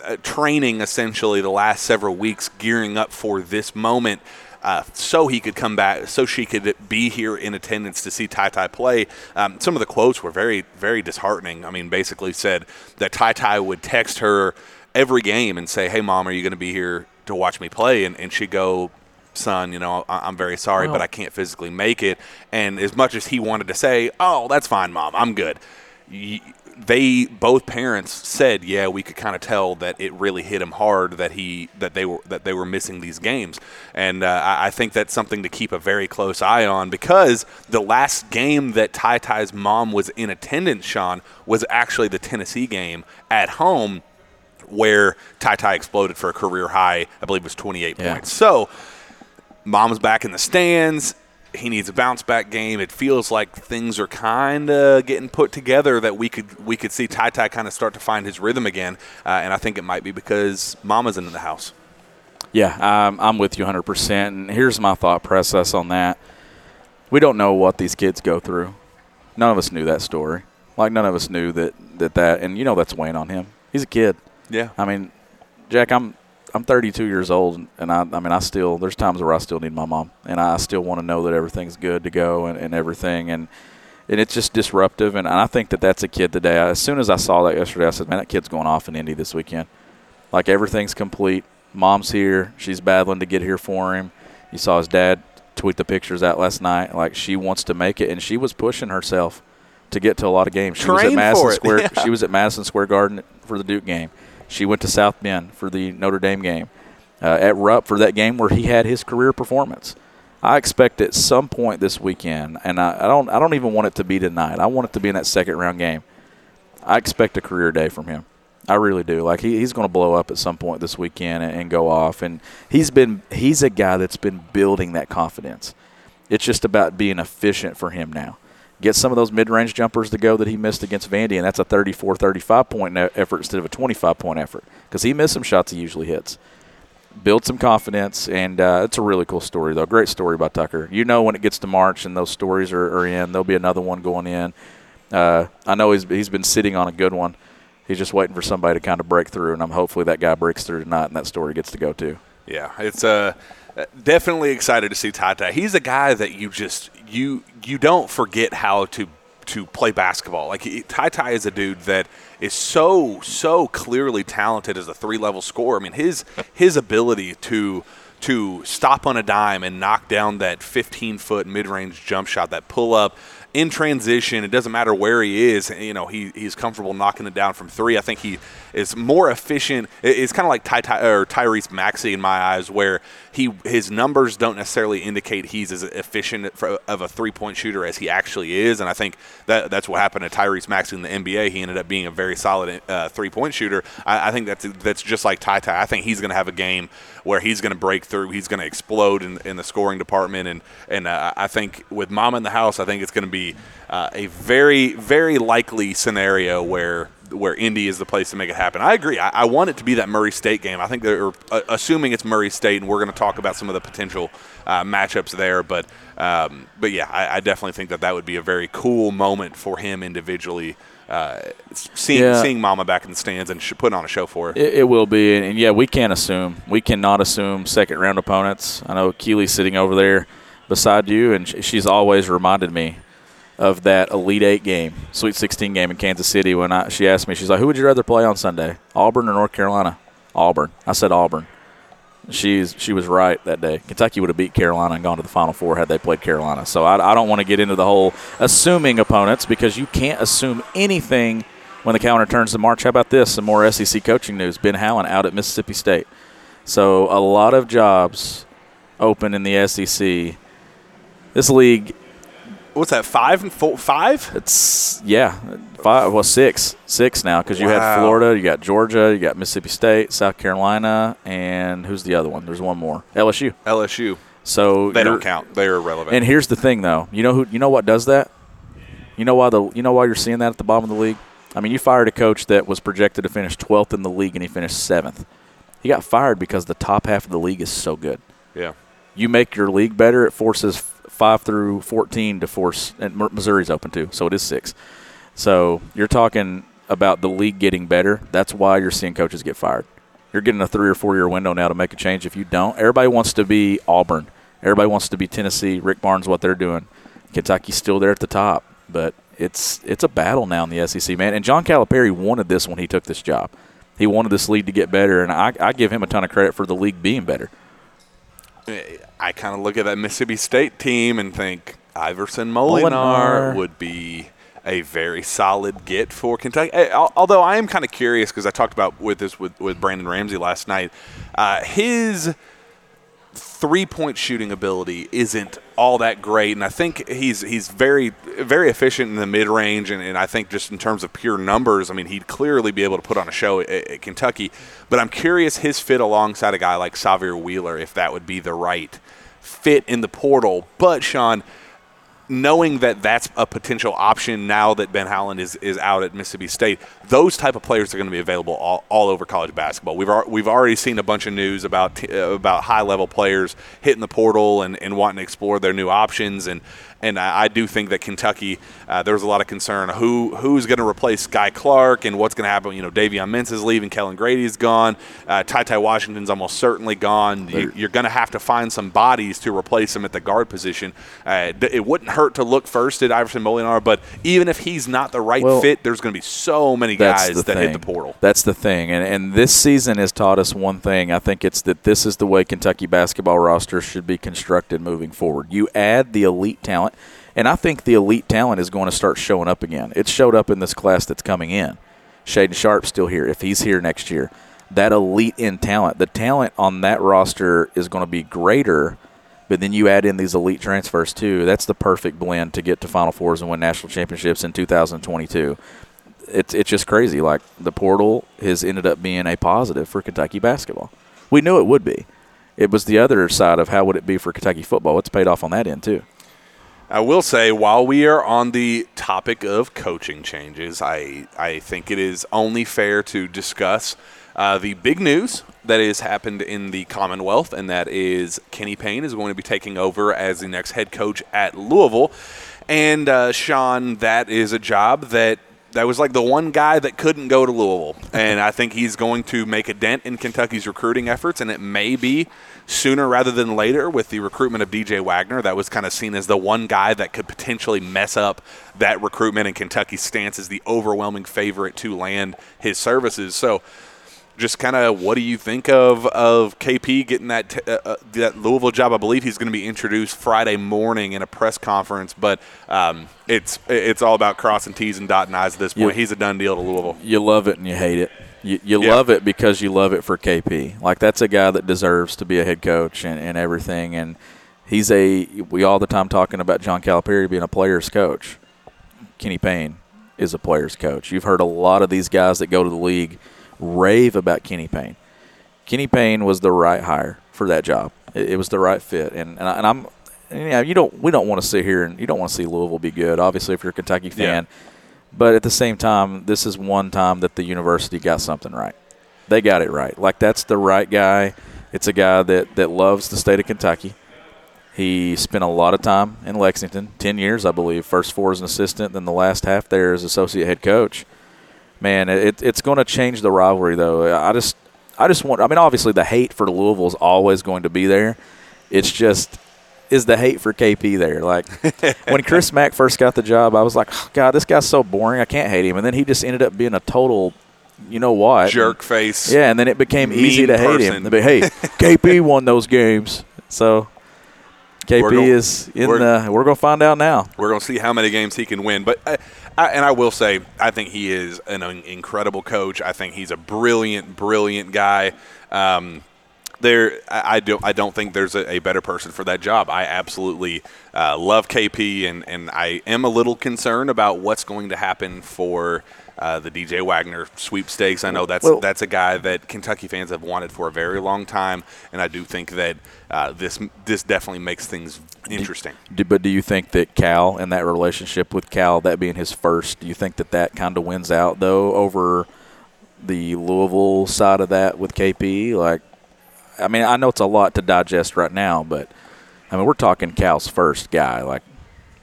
uh, training essentially the last several weeks, gearing up for this moment. Uh, so he could come back, so she could be here in attendance to see TyTy play. Um, some of the quotes were very, very disheartening. I mean, basically said that TyTy would text her every game and say, "Hey, mom, are you going to be here to watch me play?" And, and she'd go, "Son, you know, I- I'm very sorry, but I can't physically make it." And as much as he wanted to say, "Oh, that's fine, mom, I'm good," they both parents said, "Yeah, we could kind of tell that it really hit him hard that he that they were that they were missing these games." And uh, I, I think that's something to keep a very close eye on because the last game that TyTy's mom was in attendance, Sean, was actually the Tennessee game at home where TyTy exploded for a career high, I believe it was 28 Yeah. points. So, mom's back in the stands. He needs a bounce back game. It feels like things are kind of getting put together that we could we could see TyTy kind of start to find his rhythm again, uh, and I think it might be because Mama's in the house. Yeah, I'm, I'm with you 100%. And here's my thought process on that. We don't know what these kids go through. None of us knew that story. Like, none of us knew that, that, that and you know that's weighing on him. He's a kid. Yeah, I mean, Jack, I'm I'm 32 years old, and I I mean I still there's times where I still need my mom, and I still want to know that everything's good to go and, and everything, and and it's just disruptive, and I think that that's a kid today. As soon as I saw that yesterday, I said, man, that kid's going off in Indy this weekend. Like everything's complete. Mom's here. She's battling to get here for him. You saw his dad tweet the pictures out last night. Like she wants to make it, and she was pushing herself to get to a lot of games. She was Train at Madison. Square. Yeah. She was at Madison Square Garden for the Duke game. She went to South Bend for the Notre Dame game. Uh, at Rupp for that game where he had his career performance. I expect at some point this weekend, and I, I don't I don't even want it to be tonight. I want it to be in that second round game. I expect a career day from him. I really do. Like he, he's going to blow up at some point this weekend and, and go off. And he's been he's a guy that's been building that confidence. It's just about being efficient for him now. Get some of those mid-range jumpers to go that he missed against Vandy, and that's a 34, 35 point effort instead of a 25 point effort because he missed some shots he usually hits. Build some confidence, and uh, it's a really cool story, though. Great story by Tucker. You know, when it gets to March and those stories are, are in, there'll be another one going in. Uh, I know he's he's been sitting on a good one. He's just waiting for somebody to kind of break through, and I'm hopefully that guy breaks through tonight, and that story gets to go too. Yeah, it's uh, definitely excited to see TyTy. He's a guy that you just you you don't forget how to to play basketball. Like TyTy is a dude that is so so clearly talented as a three level scorer. I mean his his ability to to stop on a dime and knock down that 15 foot mid range jump shot, that pull up in transition. It doesn't matter where he is. You know, he, he's comfortable knocking it down from three. I think he is more efficient. It's kind of like Ty, Ty, or Tyrese Maxey in my eyes, where he his numbers don't necessarily indicate he's as efficient for, of a three point shooter as he actually is. And I think that that's what happened to Tyrese Maxey in the NBA. He ended up being a very solid uh, three point shooter. I, I, think that's that's just like TyTy. I think he's going to have a game where he's going to break through. He's going to explode in, in, the scoring department. And and uh, I think with Mama in the house, I think it's going to be uh, a very very likely scenario where where Indy is the place to make it happen. I agree. I, I want it to be that Murray State game. I think they're uh, assuming it's Murray State, and we're going to talk about some of the potential uh, matchups there. But um, but yeah, I, I, definitely think that that would be a very cool moment for him individually. Uh, seeing yeah. seeing Mama back in the stands and putting on a show for her. It, it will be, and, and, yeah, we can't assume. We cannot assume second round opponents. I know Keely's sitting over there beside you, and she's always reminded me of that Elite Eight game, Sweet 16 game in Kansas City. When I, she asked me, she's like, "Who would you rather play on Sunday, Auburn or North Carolina?" Auburn. I said Auburn. She's she was right that day. Kentucky would have beat Carolina and gone to the Final Four had they played Carolina. So I, I don't want to get into the whole assuming opponents because you can't assume anything when the calendar turns to March. How about this? Some more SEC coaching news. Ben Howland out at Mississippi State. So a lot of jobs open in the SEC. This league what's that? Five and four, five? It's yeah, five. Well, six, six now because wow. you had Florida, you got Georgia, you got Mississippi State, South Carolina, and who's the other one? There's one more. LSU. LSU. So they don't count. They are irrelevant. And here's the thing, though. You know who? You know what does that? You know why the? You know why you're seeing that at the bottom of the league? I mean, you fired a coach that was projected to finish 12th in the league, and he finished seventh. He got fired because the top half of the league is so good. Yeah. You make your league better, it forces five through fourteen to force, and Missouri's open too, so it is six. So you're talking about the league getting better. That's why you're seeing coaches get fired. You're getting a three or four year window now to make a change. If you don't, everybody wants to be Auburn. Everybody wants to be Tennessee. Rick Barnes, what they're doing. Kentucky's still there at the top, but it's it's a battle now in the SEC, man. And John Calipari wanted this when he took this job. He wanted this league to get better, and I, I give him a ton of credit for the league being better. I kind of look at that Mississippi State team and think Iverson Molinar, Molinar. would be a very solid get for Kentucky. Although I am kind of curious because I talked about with this with, with Brandon Ramsey last night, uh, his three point shooting ability isn't all that great, and I think he's he's very very efficient in the mid range, and, and, I think just in terms of pure numbers, I mean he'd clearly be able to put on a show at, at Kentucky. But I'm curious his fit alongside a guy like Sahvir Wheeler if that would be the right fit in the portal. But Sean, knowing that that's a potential option now that Ben Howland is, is out at Mississippi State, those type of players are going to be available all, all over college basketball. We've we've already seen a bunch of news about t- about high level players hitting the portal and, and wanting to explore their new options and and I, I do think that Kentucky, uh, there was a lot of concern who who's going to replace Guy Clark and what's going to happen. You know, Davion Mintz is leaving, Kellan Grady's gone, uh, TyTy Washington's almost certainly gone. You, are going to have to find some bodies to replace him at the guard position. Uh, it wouldn't hurt to look first at Iverson Molinar, but even if he's not the right well, fit, there's going to be so many guys that thing. hit the portal. That's the thing, and and this season has taught us one thing. I think it's that this is the way Kentucky basketball roster should be constructed moving forward. You add the elite talent. And I think the elite talent is going to start showing up again. It showed up in this class that's coming in. Shaedon Sharpe's still here. If he's here next year, that elite in talent, the talent on that roster is going to be greater. But then you add in these elite transfers too. That's the perfect blend to get to Final Fours and win national championships in 2022. It's it's just crazy. Like the portal has ended up being a positive for Kentucky basketball. We knew it would be. It was the other side of how would it be for Kentucky football. It's paid off on that end too. I will say, while we are on the topic of coaching changes, I, I think it is only fair to discuss uh, the big news that has happened in the Commonwealth, and that is Kenny Payne is going to be taking over as the next head coach at Louisville. And uh, Sean, that is a job that that was like the one guy that couldn't go to Louisville, and I think he's going to make a dent in Kentucky's recruiting efforts, and it may be sooner rather than later with the recruitment of DJ Wagner. That was kind of seen as the one guy that could potentially mess up that recruitment, and Kentucky's stance is the overwhelming favorite to land his services. So just kind of what do you think of of KP getting that t- uh, uh, that Louisville job? I believe he's going to be introduced Friday morning in a press conference, but um, it's it's all about crossing T's and dotting I's at this point. he's a done deal to Louisville. You love it and you hate it. You, you yeah. love it because you love it for KP. Like that's a guy that deserves to be a head coach and, and everything. And he's a we all the time talking about John Calipari being a player's coach. Kenny Payne is a player's coach. You've heard a lot of these guys that go to the league – rave about Kenny Payne. Kenny Payne was the right hire for that job. It, it was the right fit, and and, I, and I'm, and, you know, you don't we don't want to sit here and you don't want to see Louisville be good. Obviously, if you're a Kentucky fan, yeah. but at the same time, this is one time that the university got something right. They got it right. Like that's the right guy. It's a guy that that loves the state of Kentucky. He spent a lot of time in Lexington, ten years, I believe. First four as an assistant, then the last half there as associate head coach man, it, it's going to change the rivalry though. I just I just want. I mean, obviously the hate for Louisville is always going to be there. It's just is the hate for KP there? Like when Chris Mack first got the job, I was like, oh, God, this guy's so boring. I can't hate him. And then he just ended up being a total, you know what? Jerk face. Yeah, and then it became easy to person. hate him. But hey, KP won those games, so KP gonna, is in we're, the. We're gonna find out now. We're gonna see how many games he can win. But uh, I, and I will say, I think he is an incredible coach. I think he's a brilliant, brilliant guy. Um, there, I, I, don't, I don't think there's a, a, better person for that job. I absolutely uh, love KP, and, and I am a little concerned about what's going to happen for uh, the DJ Wagner sweepstakes. I know that's well, that's a guy that Kentucky fans have wanted for a very long time, and I do think that uh, this this definitely makes things interesting. Do, but do you think that Cal and that relationship with Cal, that being his first, do you think that that kind of wins out though over the Louisville side of that with KP? Like, I mean, I know it's a lot to digest right now, but I mean, we're talking Cal's first guy. Like,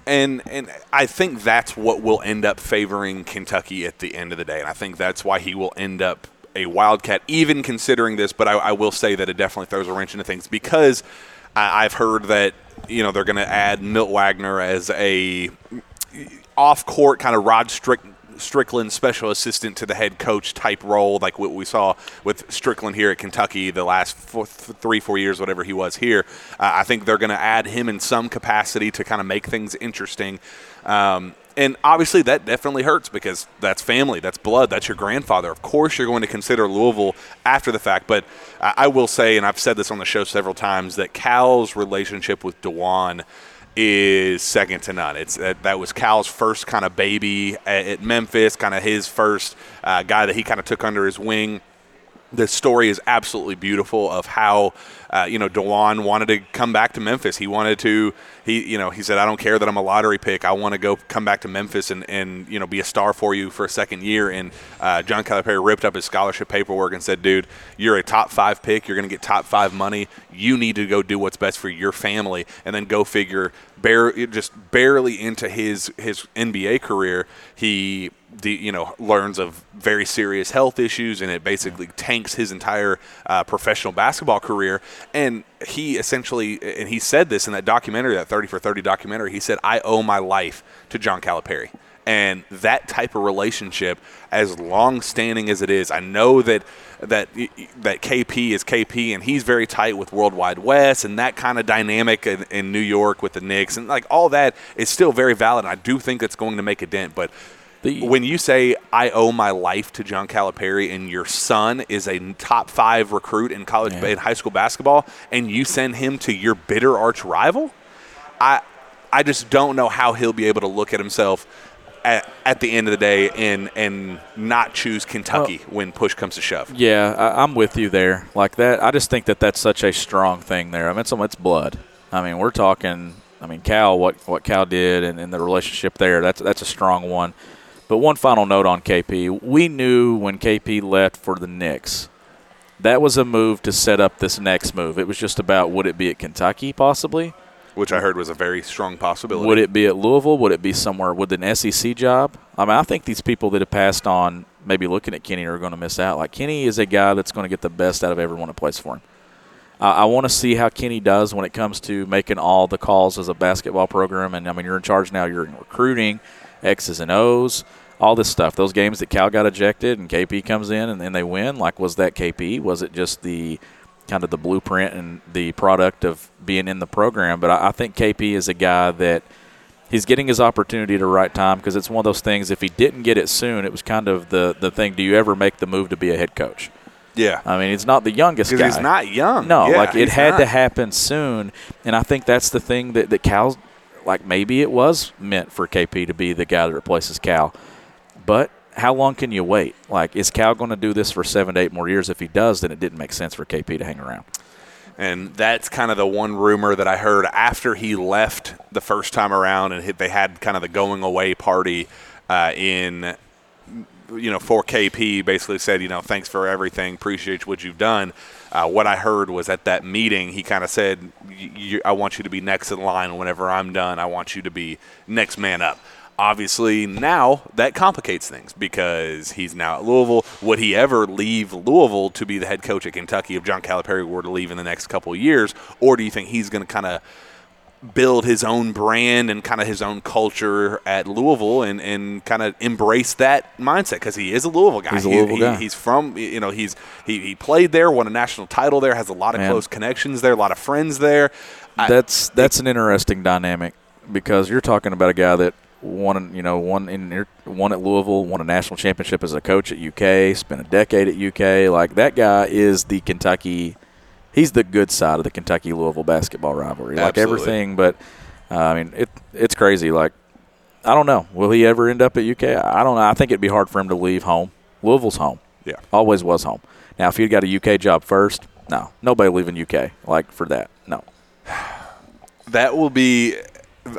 and and I think that's what will end up favoring Kentucky at the end of the day, and I think that's why he will end up a Wildcat, even considering this. But I, I will say that it definitely throws a wrench into things because I, have heard that you know they're going to add Milt Wagner as a off-court kind of Rod Strick Strickland special assistant to the head coach type role, like what we saw with Strickland here at Kentucky the last three, four years, whatever he was here. Uh, I think they're going to add him in some capacity to kind of make things interesting. Um, and obviously, that definitely hurts because that's family, that's blood, that's your grandfather. Of course, you're going to consider Louisville after the fact. But I will say, and I've said this on the show several times, that Cal's relationship with Dajuan – is second to none. It's that, that was Cal's first kind of baby at, at Memphis, kind of his first uh, guy that he kind of took under his wing. The story is absolutely beautiful of how uh, you know Dajuan wanted to come back to Memphis. He wanted to he you know he said I don't care that I'm a lottery pick. I want to go come back to Memphis and, and you know be a star for you for a second year. And uh, John Calipari ripped up his scholarship paperwork and said, dude, you're a top five pick. You're going to get top five money. You need to go do what's best for your family. And then go figure, bare, just barely into his his NBA career, he you know learns of very serious health issues and it basically tanks his entire uh, professional basketball career. And he essentially and he said this in that documentary that 30 for 30 documentary he said i owe my life to john calipari. And that type of relationship as long standing as it is i know that that that kp is kp and he's very tight with Worldwide Wes and that kind of dynamic in, in new york with the knicks and like all that is still very valid. And i do think it's going to make a dent but the, when you say I owe my life to John Calipari and your son is a top five recruit in college yeah. in high school basketball and you send him to your bitter arch rival, I I just don't know how he'll be able to look at himself at, at the end of the day and and not choose Kentucky well, when push comes to shove. Yeah, I, am with you there. Like that, I just think that that's such a strong thing there. I mean, it's, it's blood. I mean, we're talking. I mean, Cal, what what Cal did, and, and the relationship there. That's that's a strong one. But one final note on KP. We knew when KP left for the Knicks, that was a move to set up this next move. It was just about would it be at Kentucky possibly? which I heard was a very strong possibility. Would it be at Louisville? Would it be somewhere with an SEC job? I mean, I think these people that have passed on maybe looking at Kenny are going to miss out. Like Kenny is a guy that's going to get the best out of everyone that plays for him. I want to see how Kenny does when it comes to making all the calls as a basketball program. And I mean, you're in charge now. You're in recruiting, X's and O's, all this stuff. Those games that Cal got ejected and KP comes in and then they win. Like, was that KP? Was it just the kind of the blueprint and the product of being in the program? But I, I think KP is a guy that he's getting his opportunity at the right time because it's one of those things. If he didn't get it soon, it was kind of the the thing. Do you ever make the move to be a head coach? Yeah. I mean, he's not the youngest guy. He's not young. No, Yeah, like it had not. to happen soon, and I think that's the thing that that Cal's like maybe it was meant for KP to be the guy that replaces Cal, but how long can you wait? Like, is Cal going to do this for seven to eight more years? If he does, then it didn't make sense for KP to hang around. And that's kind of the one rumor that I heard after he left the first time around, and they had kind of the going away party uh, in, you know, for KP. Basically said, you know, thanks for everything, appreciate what you've done. Uh, what I heard was at that meeting, he kind of said, "I want you to be next in line whenever I'm done. I want you to be next man up." Obviously, now that complicates things because he's now at Louisville. Would he ever leave Louisville to be the head coach at Kentucky if John Calipari were to leave in the next couple years? Or do you think he's going to kind of build his own brand and kind of his own culture at Louisville and, and kind of embrace that mindset because he is a Louisville guy. He's a Louisville he- guy. He's from you know he's he, he played there, won a national title there, has a lot of Man. close connections there, a lot of friends there. That's that's an interesting dynamic because you're talking about a guy that won, you know, won in won at Louisville, won a national championship as a coach at UK, spent a decade at UK. Like that guy is the Kentucky. He's the good side of the Kentucky Louisville basketball rivalry. Like Absolutely. everything, but uh, I mean, it it's crazy. Like I don't know, will he ever end up at UK? I don't know. I think it'd be hard for him to leave home. Louisville's home. Yeah. always was home. Now, if he'd got a UK job first, no, nobody leaving UK. Like for that, no. that will be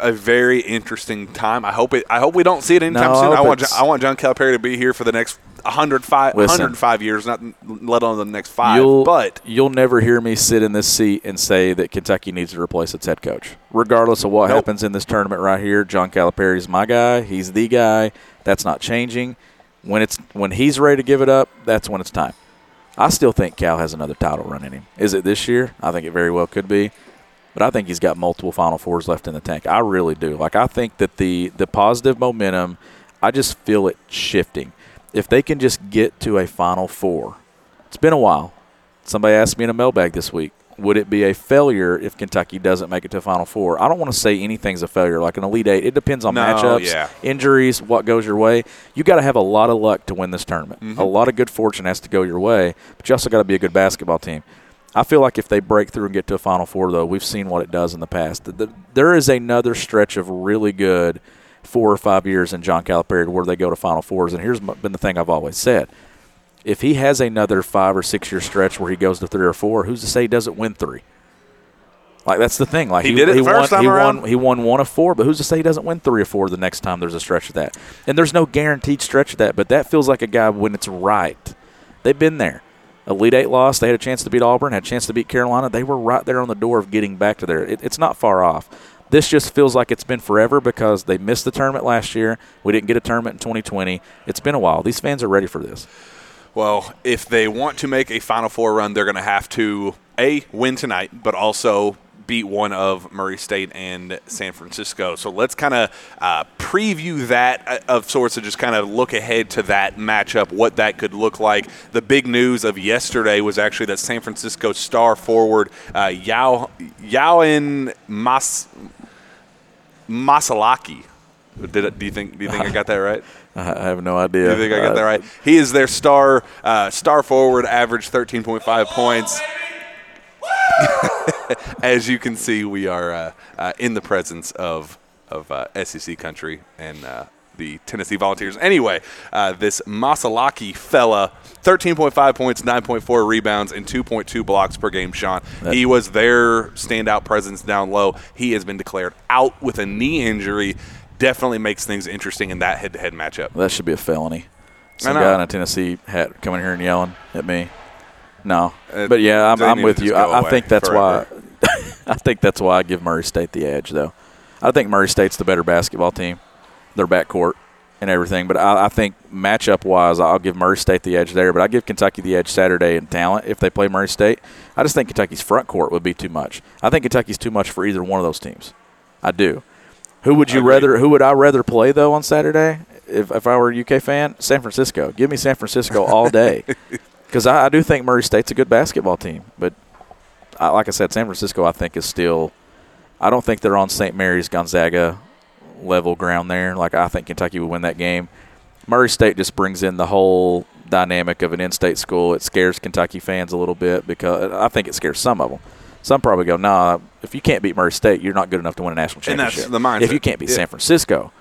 a very interesting time. I hope it. I hope we don't see it anytime No, soon. I hope want. I want John Calipari to be here for the next 105, Listen. 105 years, not let alone the next 5 You'll, but you'll never hear me sit in this seat and say that Kentucky needs to replace its head coach. Regardless of what Nope. happens in this tournament right here, John Calipari's my guy. He's the guy. That's not changing. When it's when he's ready to give it up, that's when it's time. I still think Cal has another title run in him. Is it this year? I think it very well could be. But I think he's got multiple Final Fours left in the tank. I really do. Like I think that the the positive momentum, I just feel it shifting. If they can just get to a Final Four, it's been a while. Somebody asked me in a mailbag this week, would it be a failure if Kentucky doesn't make it to a Final Four? I don't want to say anything's a failure. Like an Elite Eight, it depends on No, matchups, yeah. injuries, what goes your way. You got to have a lot of luck to win this tournament. Mm-hmm. A lot of good fortune has to go your way, but you also got to be a good basketball team. I feel like if they break through and get to a Final Four, though, we've seen what it does in the past. The- the- There is another stretch of really good four or five years in John Calipari where they go to Final Fours. And here's been the thing I've always said: if he has another five or six year stretch where he goes to three or four, who's to say he doesn't win three? Like that's the thing. Like He did it the won, first time he around. won. He won one of four, but who's to say he doesn't win three or four the next time there's a stretch of that? And there's no guaranteed stretch of that, but that feels like a guy when it's right. They've been there. Elite Eight loss. They had a chance to beat Auburn, had a chance to beat Carolina. They were right there on the door of getting back to there. It, it's not far off. This just feels like it's been forever because they missed the tournament last year. We didn't get a tournament in 2020. It's been a while. These fans are ready for this. Well, if they want to make a Final Four run, they're going to have to a win tonight, but also beat one of Murray State and San Francisco. So let's kind of uh, preview that uh, of sorts, and just kind of look ahead to that matchup, what that could look like. The big news of yesterday was actually that San Francisco star forward uh, Yao Yaoin Mas Masalaki. Did do you think? Do you think I got that right? I have no idea. Do You think I got Uh, that right? He is their star uh, star forward, averaged 13.5 points. As you can see, we are uh, uh, in the presence of of uh, SEC country and uh, the Tennessee Volunteers. Anyway, uh, this Masalaki fella, 13.5 points, 9.4 rebounds, and 2.2 blocks per game. Sean, he was their standout presence down low. He has been declared out with a knee injury. Definitely makes things interesting in that head-to-head matchup. That should be a felony. Some guy in a Tennessee hat coming here and yelling at me. No, Uh, but yeah, I'm, I'm with you. I, I think that's forever. why. I think that's why I give Murray State the edge, though. I think Murray State's the better basketball team, their backcourt and everything. But I, I think matchup wise, I'll give Murray State the edge there. But I give Kentucky the edge Saturday in talent if they play Murray State. I just think Kentucky's front court would be too much. I think Kentucky's too much for either one of those teams. I do. Who would you rather? Who would I rather play though on Saturday? If, if I were a UK fan, San Francisco. Give me San Francisco all day, because I, I do think Murray State's a good basketball team. But I, like I said, San Francisco I think is still. I don't think they're on St. Mary's Gonzaga level ground there. Like I think Kentucky would win that game. Murray State just brings in the whole dynamic of an in-state school. It scares Kentucky fans a little bit because uh, I think it scares some of them. Some probably go, "Nah, if you can't beat Murray State, you're not good enough to win a national championship." And that's the mindset. If you can't beat Yeah. San Francisco,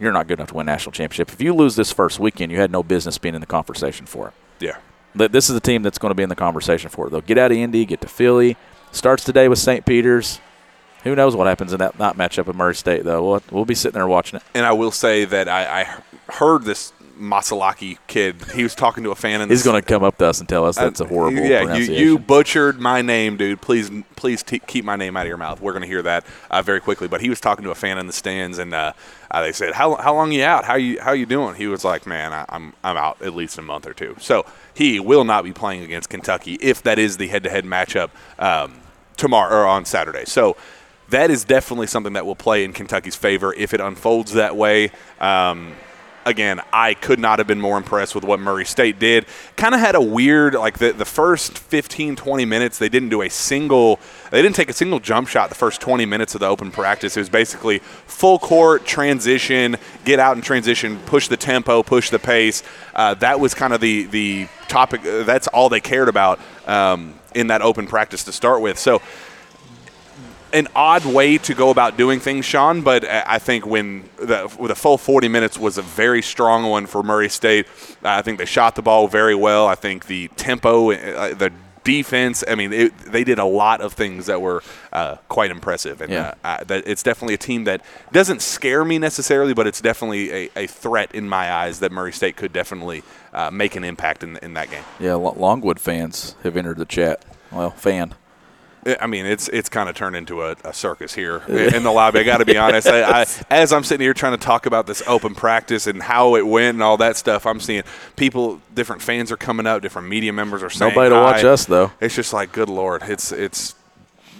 you're not good enough to win a national championship. If you lose this first weekend, you had no business being in the conversation for it. Yeah. Th- This is the team that's going to be in the conversation for it. They'll get out of Indy, get to Philly. Starts today with St. Peter's. Who knows what happens in that not matchup with Murray State though? We'll, we'll be sitting there watching it. And I will say that I, I heard this Masalaki kid. He was talking to a fan, and He's going to come up to us and tell us that's a horrible Yeah, you, you butchered my name, dude. Please, please t- keep my name out of your mouth. We're going to hear that uh, very quickly. But he was talking to a fan in the stands, and uh, uh, they said, "How how long you out? How you how you doing?" He was like, "Man, I, I'm I'm out at least a month or two. So he will not be playing against Kentucky if that is the head-to-head matchup um, tomorrow or on Saturday. So. That is definitely something that will play in Kentucky's favor if it unfolds that way. Um, again, I could not have been more impressed with what Murray State did. Kind of had a weird, like the, the first 15, 20 minutes, they didn't do a single, they didn't take a single jump shot the first 20 minutes of the open practice. It was basically full court, transition, get out and transition, push the tempo, push the pace. Uh, that was kind of the, the topic, uh, that's all they cared about um, in that open practice to start with. So, an odd way to go about doing things, Sean. But I think when the, the full 40 minutes was a very strong one for Murray State. I think they shot the ball very well. I think the tempo, uh, the defense. I mean, it, they did a lot of things that were uh, quite impressive, and Yeah. uh, I, that it's definitely a team that doesn't scare me necessarily, but it's definitely a, a threat in my eyes that Murray State could definitely uh, make an impact in, in that game. yeah, Longwood fans have entered the chat. Well, fan. I mean, it's it's kind of turned into a, a circus here in the lobby. I got to be honest. I, I, as I'm sitting here trying to talk about this open practice and how it went and all that stuff, I'm seeing people, different fans are coming up, different media members are saying Nobody to watch us though. It's just like, good lord, it's it's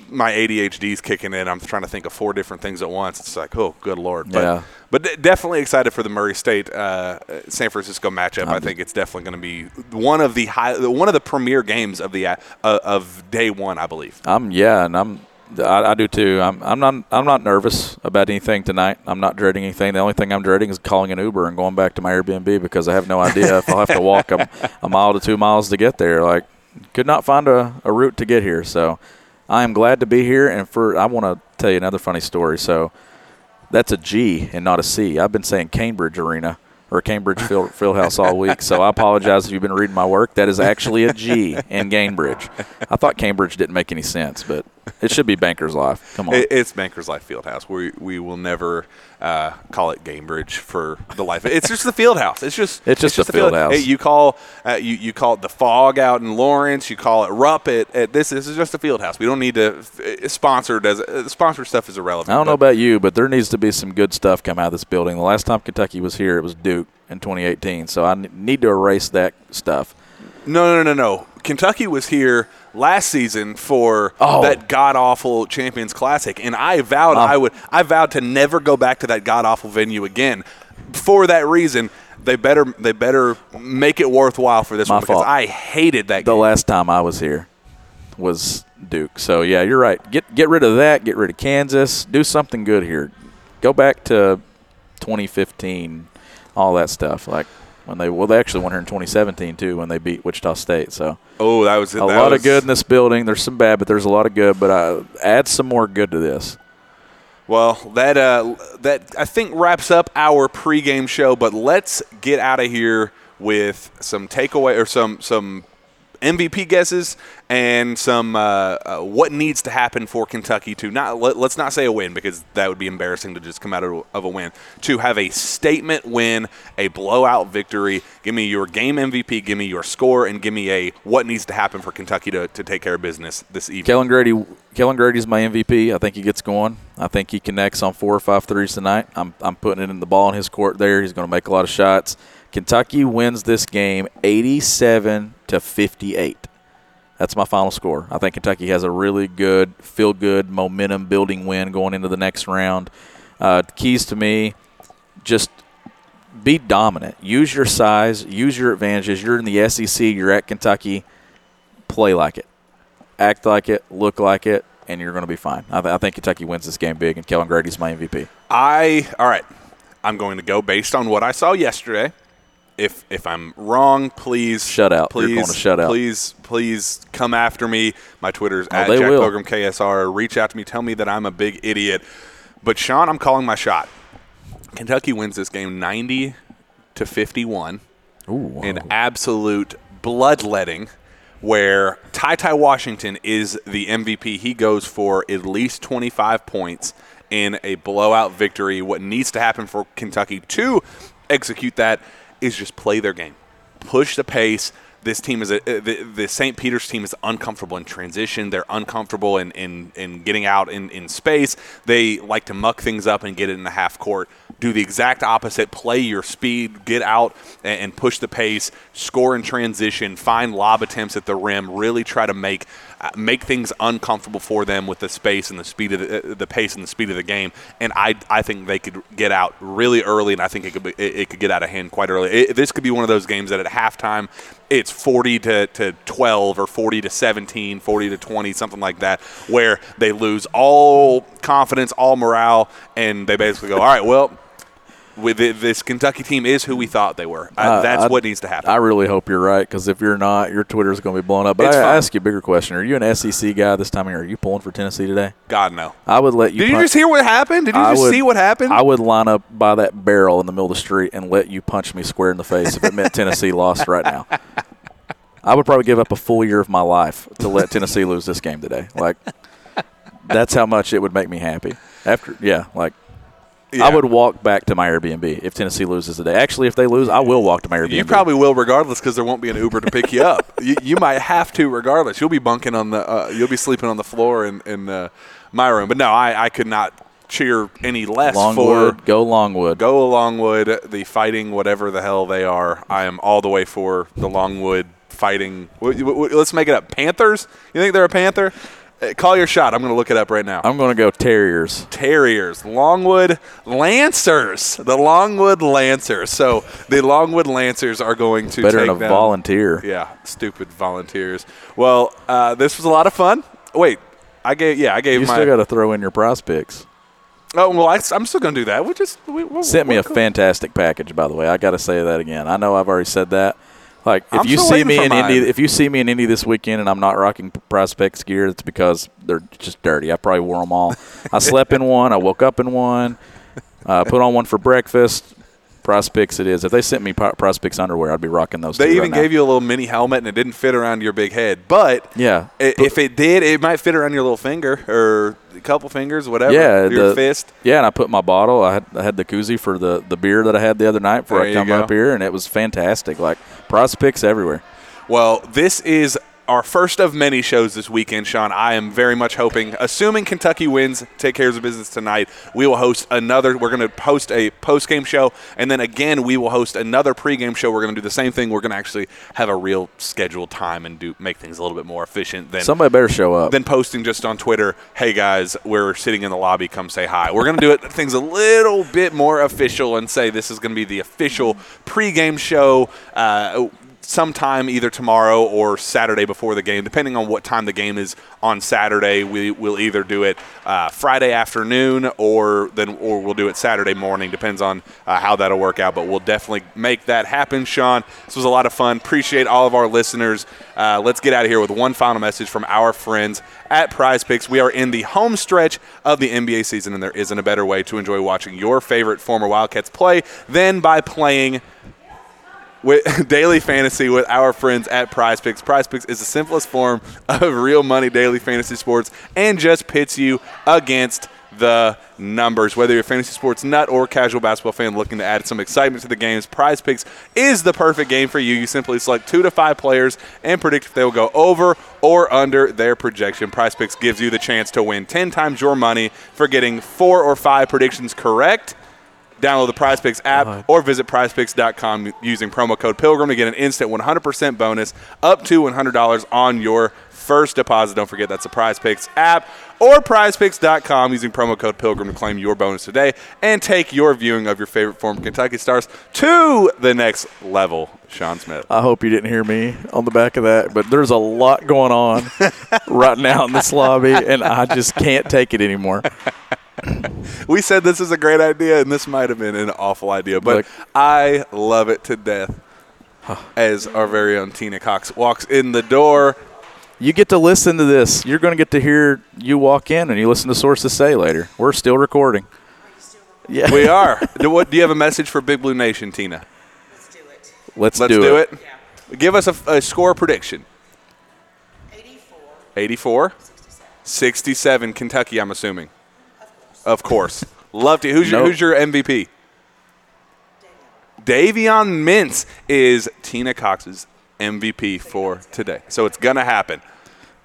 my ADHD's kicking in. I'm trying to think of four different things at once. It's like, oh, good lord. But, Yeah. but definitely excited for the Murray State uh, San Francisco matchup. I think it's definitely going to be one of the high, one of the premier games of the uh, of day one, I believe. I'm yeah, and I'm I, I do too. I'm I'm not I'm not nervous about anything tonight. I'm not dreading anything. The only thing I'm dreading is calling an Uber and going back to my Airbnb because I have no idea if I'll have to walk a, a mile to two miles to get there. Like, could not find a, a route to get here. So, I am glad to be here. And for I want to tell you another funny story. So, that's a G and not a C. I've been saying Cambridge Arena or Cambridge Field, Fieldhouse all week, so I apologize if you've been reading my work. That is actually a G in Cambridge. I thought Cambridge didn't make any sense, but it should be Banker's Life. Come on. It, it's Bankers Life Fieldhouse. We we will never uh, call it Gainbridge for the life. It's just the Fieldhouse. It's just It's just the field- Fieldhouse. Hey, you call uh, you you call it the Phog out in Lawrence. You call it Rupp at, at this. This is just a Fieldhouse. We don't need to uh, sponsored as uh, sponsored stuff is irrelevant. I don't know about you, but there needs to be some good stuff come out of this building. The last time Kentucky was here, it was Duke in 2018, so I n- need to erase that stuff. No, no, no, no. Kentucky was here last season for Oh. that god awful Champions Classic, and I vowed Um, I would. I vowed to never go back to that god awful venue again. For that reason, they better they better make it worthwhile for this My one because fault. I hated that The game. last time I was here was Duke. So yeah, you're right. Get get rid of that. Get rid of Kansas. Do something good here. Go back to 2015, all that stuff. Like when they well, they actually won here in 2017 too when they beat Wichita State. So oh, that was a that lot was- of good in this building. There's some bad, but there's a lot of good. But uh, add some more good to this. Well, that uh, that I think wraps up our pregame show. But let's get out of here with some takeaway or some some MVP guesses and some uh, uh, what needs to happen for Kentucky to not let, us not say a win because that would be embarrassing to just come out of, of, a win to have a statement win, a blowout victory. Give me your game MVP, give me your score, and give me a what needs to happen for Kentucky to, to take care of business this evening. Kellan Grady, Kellan Grady's my MVP. I think he gets going. I think he connects on four or five threes tonight. I'm I'm putting it in the ball in his court there. He's going to make a lot of shots. Kentucky wins this game 87 to 58. That's my final score. I think Kentucky has a really good, feel good, momentum building win going into the next round. Uh, keys to me, just be dominant. Use your size, use your advantages. You're in the SEC, you're at Kentucky. Play like it, act like it, look like it, and you're going to be fine. I, th- I think Kentucky wins this game big, and Kellan Grady's my MVP. I, all right, I'm going to go based on what I saw yesterday if if I'm wrong, please shut out. Please shut out. Please, please come after me. My Twitter's oh, at Jack will. Pilgrim KSR. Reach out to me. Tell me that I'm a big idiot. But Sean, I'm calling my shot. Kentucky wins this game 90 to 51 Ooh, in absolute bloodletting. Where TyTy Washington is the MVP. He goes for at least 25 points in a blowout victory. What needs to happen for Kentucky to execute that is just play their game, push the pace. This team is a, uh, the, the St. Peter's team is uncomfortable in transition. They're uncomfortable in, in, in getting out in, in space. They like to muck things up and get it in the half court. Do the exact opposite. Play your speed, get out and, and push the pace, score in transition, find lob attempts at the rim. Really try to make make things uncomfortable for them with the space and the speed of the, uh, the pace and the speed of the game. And I, I think they could get out really early, and I think it could be, it, it could get out of hand quite early. It, this could be one of those games that at halftime it's 40 to, to 12 or 40 to 17, 40 to 20, something like that, where they lose all confidence, all morale, and they basically go, all right, well with this Kentucky team is who we thought they were. Uh, that's I, what needs to happen. I really hope you're right because if you're not, your Twitter is going to be blown up. But it's I ask you a bigger question: Are you an SEC guy this time of year? Are you pulling for Tennessee today? God no. I would let you. Did punt. you just hear what happened? Did you I just would, see what happened? I would line up by that barrel in the middle of the street and let you punch me square in the face if it meant Tennessee lost right now. I would probably give up a full year of my life to let Tennessee lose this game today. Like that's how much it would make me happy. After yeah, like yeah. I would walk back to my Airbnb if Tennessee loses today. Actually, if they lose, I will walk to my Airbnb. You probably will, regardless, because there won't be an Uber to pick you up. You, you, might have to, regardless. You'll be bunking on the, uh, you'll be sleeping on the floor in, in uh, my room. But no, I, I could not cheer any less Longwood, for go Longwood, go Longwood. The fighting, whatever the hell they are, I am all the way for the Longwood fighting. Let's make it up. Panthers? You think they're a Panther? Uh, call your shot. I'm going to look it up right now. I'm going to go Terriers. Terriers. Longwood Lancers. The Longwood Lancers. So the Longwood Lancers are going to better than a down, volunteer. Yeah, stupid volunteers. Well, uh, this was a lot of fun. Wait, I gave. Yeah, I gave. You my, still got to throw in your prize picks. Oh well, I, am still going to do that. We just we, we, sent me a fantastic package, by the way. I got to say that again. I know I've already said that, like if I'm you see me in mine. Indy, if you see me in Indy this weekend and I'm not rocking prospects gear, it's because they're just dirty. I probably wore them all. I slept in one. I woke up in one. Uh, put on one for breakfast. Prize Picks it is. If they sent me Prospects underwear, I'd be rocking those. They even right gave you a little mini helmet, and it didn't fit around your big head. But yeah, it, if it did, it might fit around your little finger or a couple fingers, whatever. Yeah, your the, fist. Yeah, and I put my bottle. I had, I had the koozie for the the beer that I had the other night before there I come up here, and it was fantastic. Like Prospects everywhere. Well, this is our first of many shows this weekend, Sean. I am very much hoping, assuming Kentucky wins, take care of business tonight, we will host another. We're going to host a post game show, and then again, we will host another pregame show. We're going to do the same thing. We're going to actually have a real scheduled time and do make things a little bit more efficient than somebody better show up than posting just on Twitter. Hey guys, we're sitting in the lobby. Come say hi. We're going to do it things a little bit more official and say this is going to be the official pregame show. Uh, sometime either tomorrow or Saturday before the game, depending on what time the game is on Saturday. We will either do it uh, Friday afternoon or then or we'll do it Saturday morning. Depends on uh, how that'll work out, but we'll definitely make that happen. Sean, this was a lot of fun. Appreciate all of our listeners. Uh, let's get out of here with one final message from our friends at Prize Picks. We are in the home stretch of the NBA season, and there isn't a better way to enjoy watching your favorite former Wildcats play than by playing with daily fantasy with our friends at Prize Picks. Prize Picks is the simplest form of real money daily fantasy sports and just pits you against the numbers. Whether you're a fantasy sports nut or casual basketball fan looking to add some excitement to the games, Prize Picks is the perfect game for you. You simply select two to five players and predict if they will go over or under their projection. Prize Picks gives you the chance to win 10 times your money for getting four or five predictions correct. Download the Prize Picks app uh-huh. or visit prizepicks.com using promo code Pilgrim to get an instant 100% bonus up to $100 on your first deposit. Don't forget that's the Prize Picks app or prizepicks.com using promo code Pilgrim to claim your bonus today and take your viewing of your favorite former Kentucky Stars to the next level. Sean Smith. I hope you didn't hear me on the back of that, but there's a lot going on right now in this lobby, and I just can't take it anymore. we said this is a great idea, and this might have been an awful idea, but Look. I love it to death. As our very own Tina Cox walks in the door, You get to listen to this. You're going to get to hear you walk in and you listen to sources say later. We're still recording. Yeah, we are. do, what, do you have a message for Big Blue Nation, Tina? Let's do it. let's, Let's do, it. Give us a, a score prediction. 84. 84, 67, Kentucky. I'm assuming. Of course. Love to. Who's your Who's your MVP? Davion Mintz is Tina Cox's MVP for today. So it's gonna happen.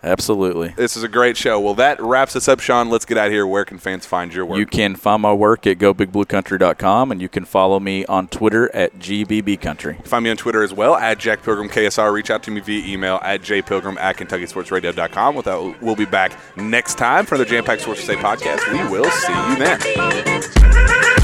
Absolutely. This is a great show. Well, that wraps us up, Shawn. Let's get out of here. Where can fans find your work? You can find my work at gobigbluecountry.com, and you can follow me on Twitter at GBBCountry. Find me on Twitter as well at Jack Pilgrim KSR. Reach out to me via email at jpilgrim at KentuckySportsRadio.com. With that, we'll be back next time for the Jam Pack Sports Today podcast. We will see you then.